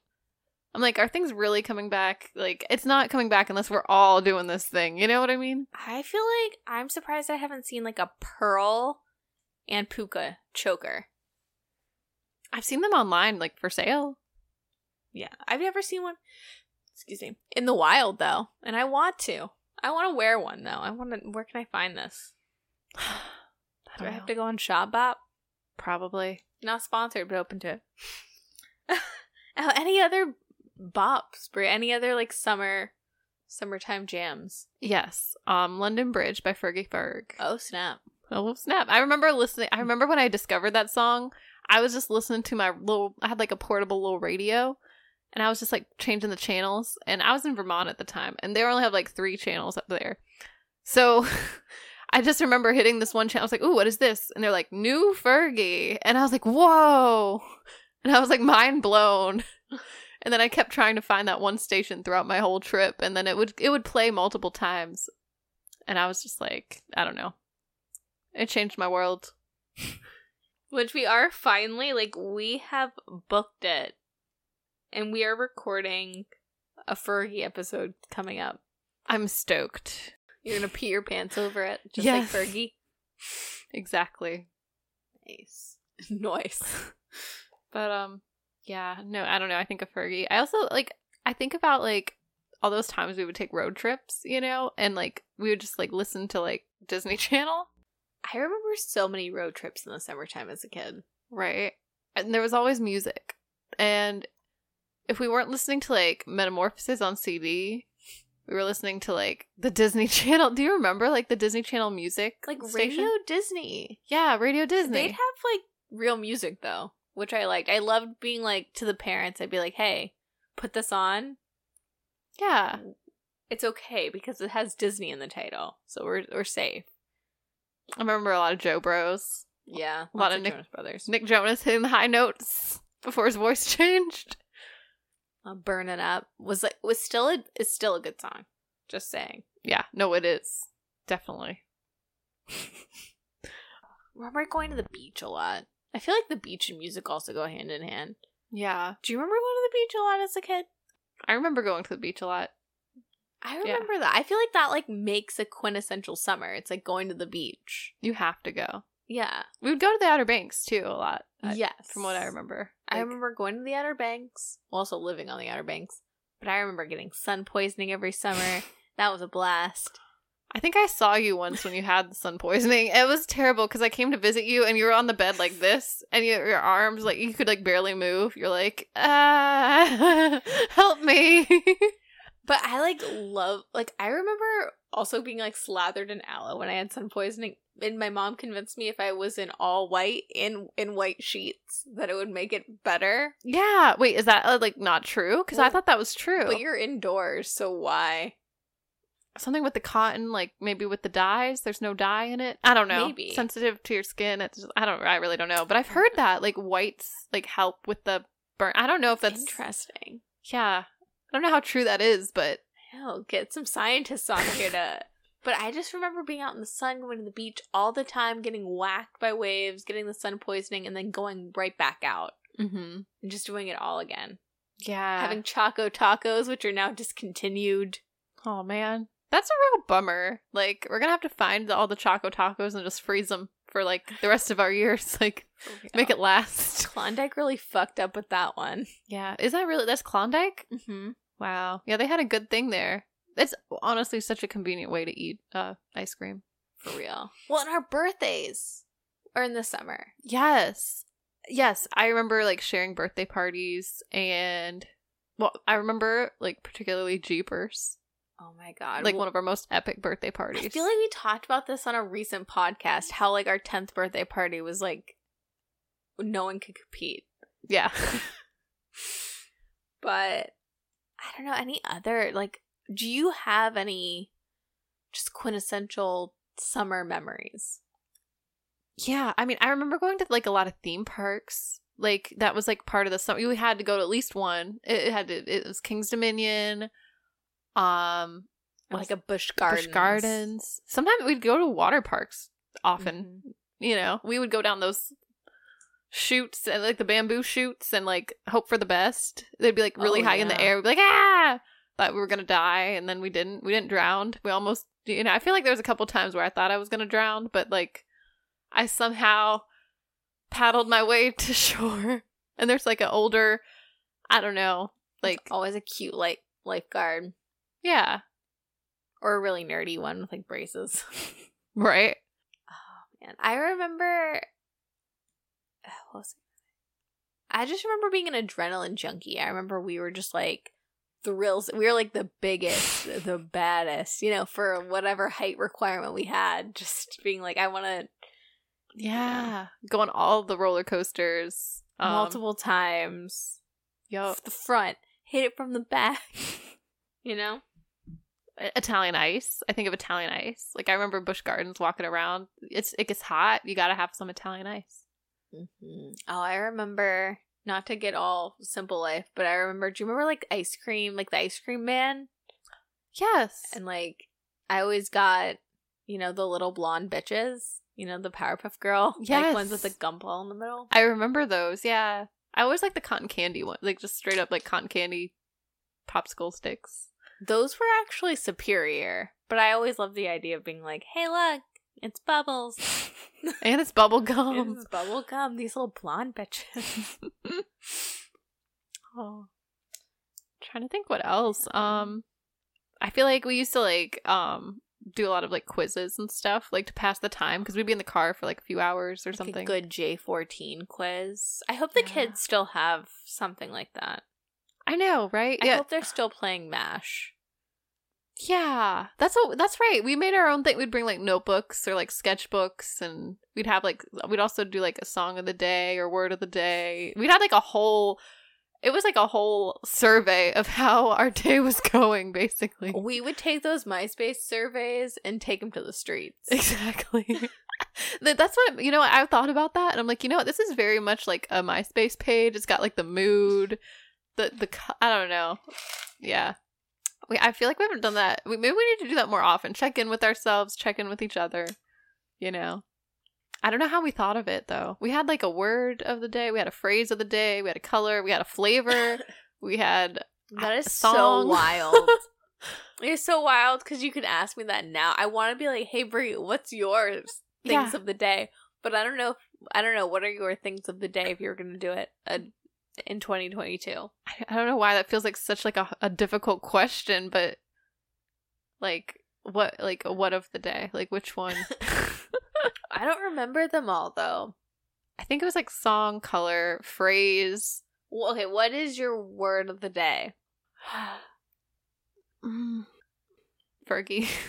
I'm like, are things really coming back? Like, it's not coming back unless we're all doing this thing. You know what I mean? I feel like I'm surprised I haven't seen like a pearl and puka choker. I've seen them online, like for sale. Yeah, I've never seen one. Excuse me. In the wild though, and I want to. I want to wear one though. I want to. Where can I find this? I Do I know. have to go on Shopbop? Probably. Not sponsored, but open to it. *laughs* Oh, any other bops, Brie? Any other like summer, summertime jams? Yes. Um, London Bridge by Fergie Ferg. Oh snap! Oh snap! I remember listening. I remember when I discovered that song. I was just listening to my little. I had like a portable little radio, and I was just like changing the channels. And I was in Vermont at the time, and they only have like three channels up there. So *laughs* I just remember hitting this one channel. I was like, "Ooh, what is this?" And they're like, "New Fergie," and I was like, "Whoa!" And I was like, mind blown. And then I kept trying to find that one station throughout my whole trip, and then it would it would play multiple times, and I was just like, I don't know. It changed my world. *laughs* Which we are finally like we have booked it, and we are recording a Fergie episode coming up. I'm stoked. You're gonna pee your pants over it, just Yes. like Fergie. Exactly. Nice, *laughs* nice. But um yeah, no, I don't know. I think of Fergie. I also like I think about like all those times we would take road trips, you know, and like we would just like listen to like Disney *laughs* Channel, I remember so many road trips in the summertime as a kid. right? And there was always music. And if we weren't listening to like Metamorphosis on CD, we were listening to like the Disney *laughs* Channel. Do you remember like the Disney Channel music? Like station? Radio Disney. Yeah, Radio Disney. They'd have like real music though, which I liked. I loved being like to the parents. I'd be like, "Hey, put this on. yeah. It's okay because it has Disney in the title, so we're we're safe." I remember a lot of Jo Bros. Yeah, A lot lots of Nick- Jonas Brothers. Nick Jonas hitting the high notes before his voice *laughs* changed. Uh, Burnin' Up was like was still a is still a good song. Just saying. Yeah, no, it is. Definitely. *laughs* Remember going to the beach a lot. I feel like the beach and music also go hand in hand. Yeah. Do you remember going to the beach a lot as a kid? I remember going to the beach a lot. I Yeah. remember that. I feel like that like makes a quintessential summer. It's like going to the beach. You have to go. Yeah. We would go to the Outer Banks too a lot. Yes. From what I remember. I remember going to the Outer Banks, also living on the Outer Banks. But I remember getting sun poisoning every summer. *laughs* that was a blast. I think I saw you once when you had the sun poisoning. It was terrible because I came to visit you and you were on the bed like this, and you, your arms like you could like barely move. You're like, ah, *laughs* help me. *laughs* But I like love like I remember also being like slathered in aloe when I had sun poisoning. And my mom convinced me if I was in all white in in white sheets that it would make it better. yeah. Wait, is that uh, like not true? Because I thought that was true. But you're indoors, so why? Something with the cotton, like maybe with the dyes. There's no dye in it. I don't know. Maybe. sensitive to your skin. It's just, I don't. I really don't know. But I've heard that like whites like help with the burn. I don't know if that's interesting. Yeah, I don't know how true that is, but Hell, get some scientists on here to. *laughs* But I just remember being out in the sun, going to the beach all the time, getting whacked by waves, getting the sun poisoning, and then going right back out mm-hmm. and just doing it all again. yeah. Having Choco tacos, which are now discontinued. Oh man, that's a real bummer. Like we're gonna have to find all the choco tacos and just freeze them for like the rest of our years. *laughs* Like make it last. Klondike really fucked up with that one. Yeah, is that really? That's Klondike. Mm-hmm. Wow. Yeah, they had a good thing there. It's honestly such a convenient way to eat uh ice cream. For real. Well, and our birthdays are in the summer. Yes. Yes, I remember like sharing birthday parties and well, I remember like particularly Jeepers. Oh my god. Like Well, one of our most epic birthday parties. I feel like we talked about this on a recent podcast. How like our tenth birthday party was like no one could compete. yeah. *laughs* But I don't know any other like. Do you have any just quintessential summer memories? Yeah, I mean, I remember going to like a lot of theme parks. Like that was like part of the summer. We had to go to at least one. It, it had to. It was King's Dominion, um, like a bush gardens? Busch Gardens. Sometimes we'd go to water parks. Often, Mhm. you know, we would go down those shoots and like the bamboo shoots and like hope for the best. They'd be like really Oh, high in the air. We'd be like ah, thought we were gonna die, and then we didn't. We didn't drown. We almost, you know. I feel like there was a couple times where I thought I was gonna drown, but like I somehow paddled my way *laughs* to shore. And there's like an older, I don't know, like It's always a cute like lifeguard yeah, or a really nerdy one with like braces. *laughs* right. Oh man, I remember. What was it? I just remember being an adrenaline junkie. I remember we were just like thrills. We were like the biggest, *laughs* the baddest, you know, for whatever height requirement we had. Just being like, I want to Yeah, go on all the roller coasters. Um, multiple times. Yo, the front, hit it from the back. *laughs* you know. Italian ice. I think of Italian ice. Like I remember Busch Gardens walking around. It's it gets hot. You got to have some Italian ice. Mm-hmm. Oh, I remember. Not to get all simple life, but I remember. Do you remember like ice cream, like the ice cream man? Yes. And like, I always got, you know, the little blonde bitches. You know, the Powerpuff Girl. *laughs* Like ones with the gumball in the middle. I remember those. Yeah. I always like the cotton candy one. Like just straight up like cotton candy popsicle sticks. Those were actually superior, but I always loved the idea of being like, "Hey, look, it's Bubbles. *laughs* And it's bubble *laughs* gum. it's bubble gum. These little blonde bitches." *laughs* Oh. Trying to think what else. Um I feel like we used to like um do a lot of like quizzes and stuff, like to pass the time because we'd be in the car for like a few hours or Like something. a good J14 quiz. I hope the Yeah. kids still have something like that. I know, right? I yeah, hope they're still playing MASH. yeah. That's what. That's right. We made our own thing. We'd bring like notebooks or like sketchbooks, and we'd have like we'd also do like a song of the day or word of the day. We'd had like a whole. It was like a whole survey of how our day was going, basically. We would take those MySpace surveys and take them to the streets. Exactly. *laughs* *laughs* That's what you know. I thought about that, and I'm like, you know what? This is very much like a MySpace page. It's got like the mood, the the. I don't know. Yeah, we. I feel like we haven't done that. We, maybe we need to do that more often. Check in with ourselves. Check in with each other. You know. I don't know how we thought of it though. We had like a word of the day. We had a phrase of the day. We had a color. We had a flavor. *laughs* we had That is a *laughs* so wild. it's so wild because you could ask me that now. I want to be like, "Hey, Brie, what's yours things Yeah. of the day?" But I don't know. If, I don't know. What are your things of the day if you're going to do it uh, in 2022? I- don't know why that feels like such like a, a difficult question, but like what like a what of the day? Like which one? *laughs* I don't remember them all though. I think it was like song, color, phrase. Well, okay, what is your word of the day? *sighs* Mm. Fergie. *laughs*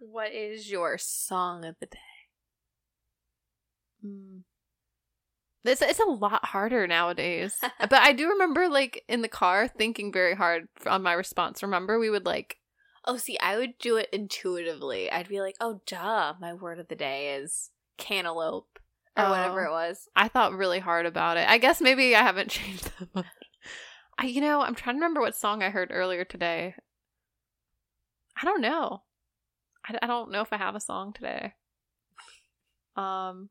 What is your song of the day? Mm. It's it's a lot harder nowadays. *laughs* but I do remember like in the car thinking very hard on my response. Remember we would like Oh, see, I would do it intuitively. I'd be like, "Oh, duh, my word of the day is cantaloupe or whatever Oh. it was." I thought really hard about it. I guess maybe I haven't *laughs* changed that much. I, you know, I'm trying to remember what song I heard earlier today. I don't know. I, I don't know if I have a song today. Um,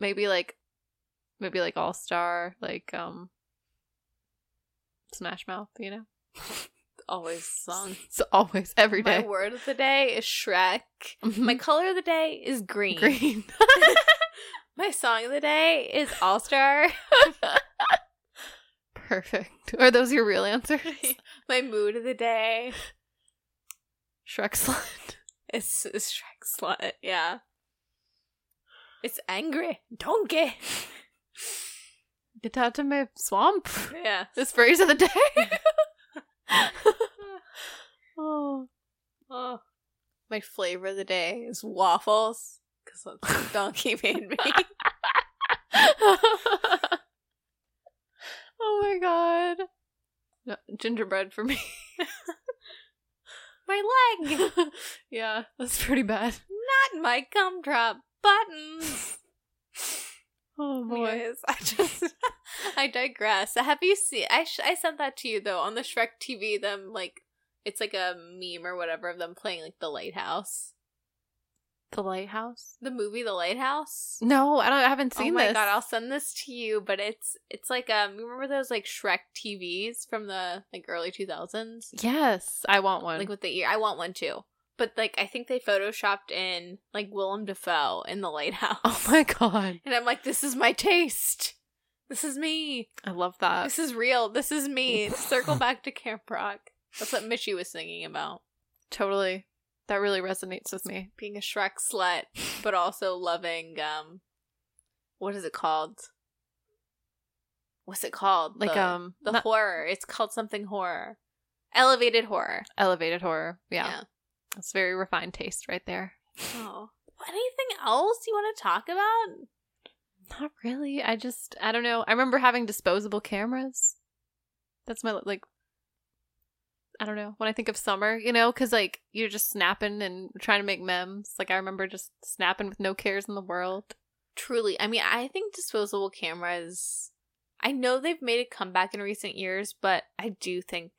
maybe like, maybe like All Star, like um, Smash Mouth. You know, *laughs* Always song. it's *laughs* always every day. My word of the day is Shrek. My color of the day is green. green. *laughs* My song of the day is All Star. Perfect. Are those your real answers? My mood of the day Shrek slut. is, is Shrek slut. Yeah. It's angry. Donkey. Get out to my swamp. Yeah. This phrase of the day. *laughs* oh. Oh. My flavor of the day is waffles. Because that's Donkey made me. *laughs* oh my god. No, gingerbread for me. my leg. *laughs* yeah, that's pretty bad. Not my gumdrop buttons. Oh boy. Anyways, *laughs* I just *laughs* I digress. Have you seen? I sh- I sent that to you though on the Shrek TV. Them like it's like a meme or whatever of them playing like the lighthouse. The lighthouse? The movie The Lighthouse. No, I don't I haven't seen. oh seen my this. god, I'll send this to you. But it's it's like um, you remember those like Shrek TVs from the like early two thousands, yes, I want one. like with the ear. I want one too. But like I think they photoshopped in like Willem Dafoe in the lighthouse. oh my god. And I'm like, this is my taste. This is me. I love that. This is real. This is me. *laughs* Circle back to Camp Rock. That's what Mitchie was singing about. totally. That really resonates with me. Being a Shrek slut, but also loving um what is it called? What's it called? Like the, um the not- horror. It's called something horror. Elevated horror. elevated horror. Yeah. That's very refined taste right there. Oh. Anything else you want to talk about? Not really. I just I don't know. I remember having disposable cameras. That's my like I don't know. When I think of summer, you know, cuz like you're just snapping and trying to make memes. Like I remember just snapping with no cares in the world. Truly. I mean, I think disposable cameras I know they've made a comeback in recent years, but I do think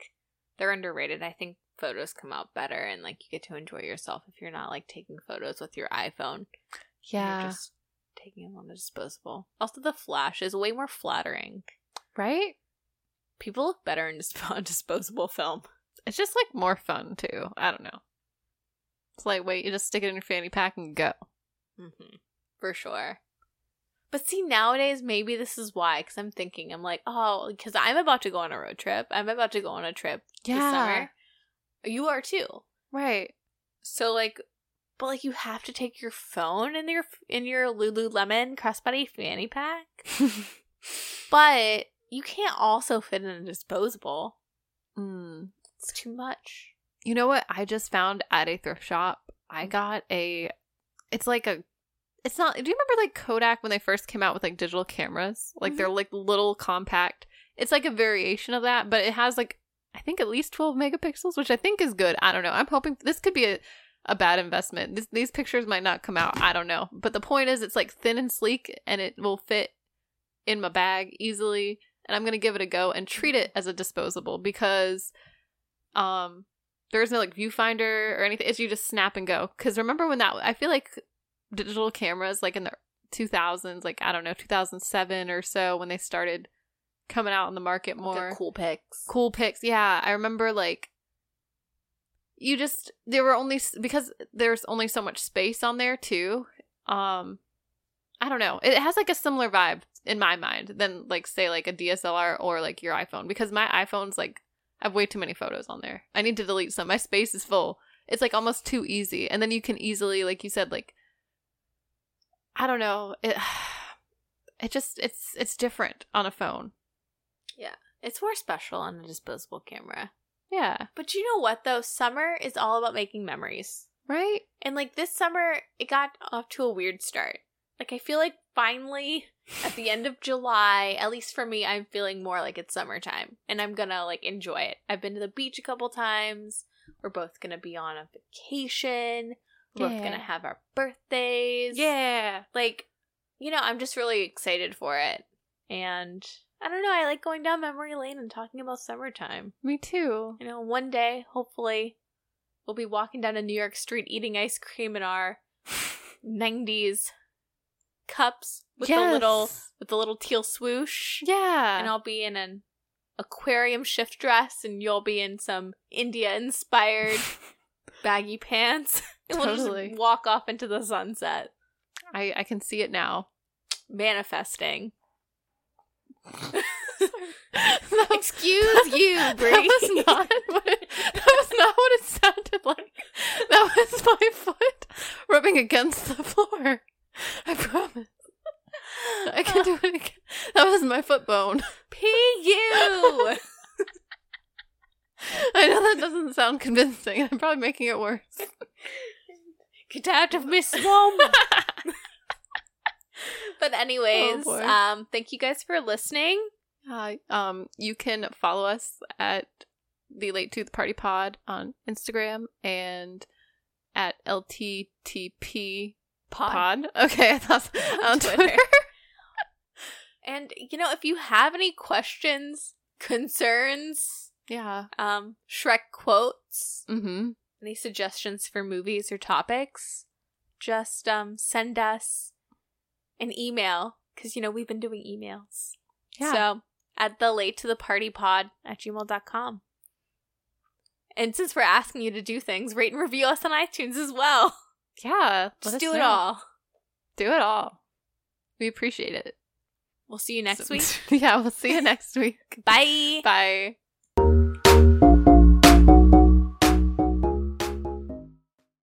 they're underrated. I think photos come out better and like you get to enjoy yourself if you're not like taking photos with your iPhone. Yeah. You're just taking them on a disposable. Also the flash is way more flattering. right? People look better in dis- *laughs* on disposable film. It's just like more fun too. I don't know. It's lightweight. You just stick it in your fanny pack and go. Mm-hmm. For sure. But see, nowadays, maybe this is why, because I'm thinking, I'm like, oh, because I'm about to go on a road trip. I'm about to go on a trip this summer. You are too. Right. So like, but like you have to take your phone in your in your Lululemon crossbody fanny pack. *laughs* but you can't also fit in a disposable. Mm. It's too much. You know what? I just found at a thrift shop. I got a. It's like a. It's not. Do you remember like Kodak when they first came out with like digital cameras? Like they're like little compact. It's like a variation of that, but it has like I think at least twelve megapixels, which I think is good. I don't know. I'm hoping this could be a a bad investment. This, these pictures might not come out. I don't know. But the point is, it's like thin and sleek, and it will fit in my bag easily. And I'm gonna give it a go and treat it as a disposable because, um, there's no like viewfinder or anything. It's you just snap and go. Because remember when that? I feel like digital cameras, like in the 2000s, like I don't know, 2007 or so, when they started coming out on the market more. cool pics. cool pics. Yeah, I remember like you just there were only because there's only so much space on there too. Um I don't know. It has like a similar vibe in my mind than like say like a DSLR or like your iPhone because my iPhone's like I have way too many photos on there. I need to delete some. My space is full. It's like almost too easy. And then you can easily like you said like I don't know. It *sighs* it just it's it's different on a phone. It's more special on a disposable camera. Yeah. But you know what though? Summer is all about making memories. Right? And like this summer, it got off to a weird start. Like I feel like finally at the end of July, at least for me, I'm feeling more like it's summertime and I'm gonna like enjoy it. I've been to the beach a couple times. We're both gonna be on a vacation. We're both gonna have our birthdays. Yeah. Like, you know, I'm just really excited for it. And I don't know, I like going down memory lane and talking about summertime. Me too. You know, one day, hopefully, we'll be walking down a New York street eating ice cream in our *laughs* 90s cups with the little with the little teal swoosh. Yeah. And I'll be in an aquarium shift dress and you'll be in some India inspired *laughs* baggy pants. *laughs* And we'll just walk off into the sunset. I, I can see it now. Manifesting. *laughs* that Excuse you, Brie. was not what it, that was not what it sounded like. That was my foot rubbing against the floor. I promise. I can do it again. That was my foot bone. P.U. *laughs* I know that doesn't sound convincing. I'm probably making it worse. Get out of my swamp. *laughs* *laughs* but anyways, Oh, um, thank you guys for listening. Hi. Um, you can follow us at the Late to the Party Pod on Instagram and at LTTP Pod. *laughs* Okay, I thought *laughs* on Twitter. Twitter. And you know, if you have any questions, concerns, yeah. um, Shrek quotes, Mm-hmm. any suggestions for movies or topics, just um send us an email because you know we've been doing emails. Yeah. So at the late to the party pod at gmail.com. And since we're asking you to do things, rate and review us on iTunes as well. yeah. Just us do it all. Do it all. We appreciate it. We'll see you next So- week. *laughs* yeah, we'll see you next week. *laughs* Bye. Bye.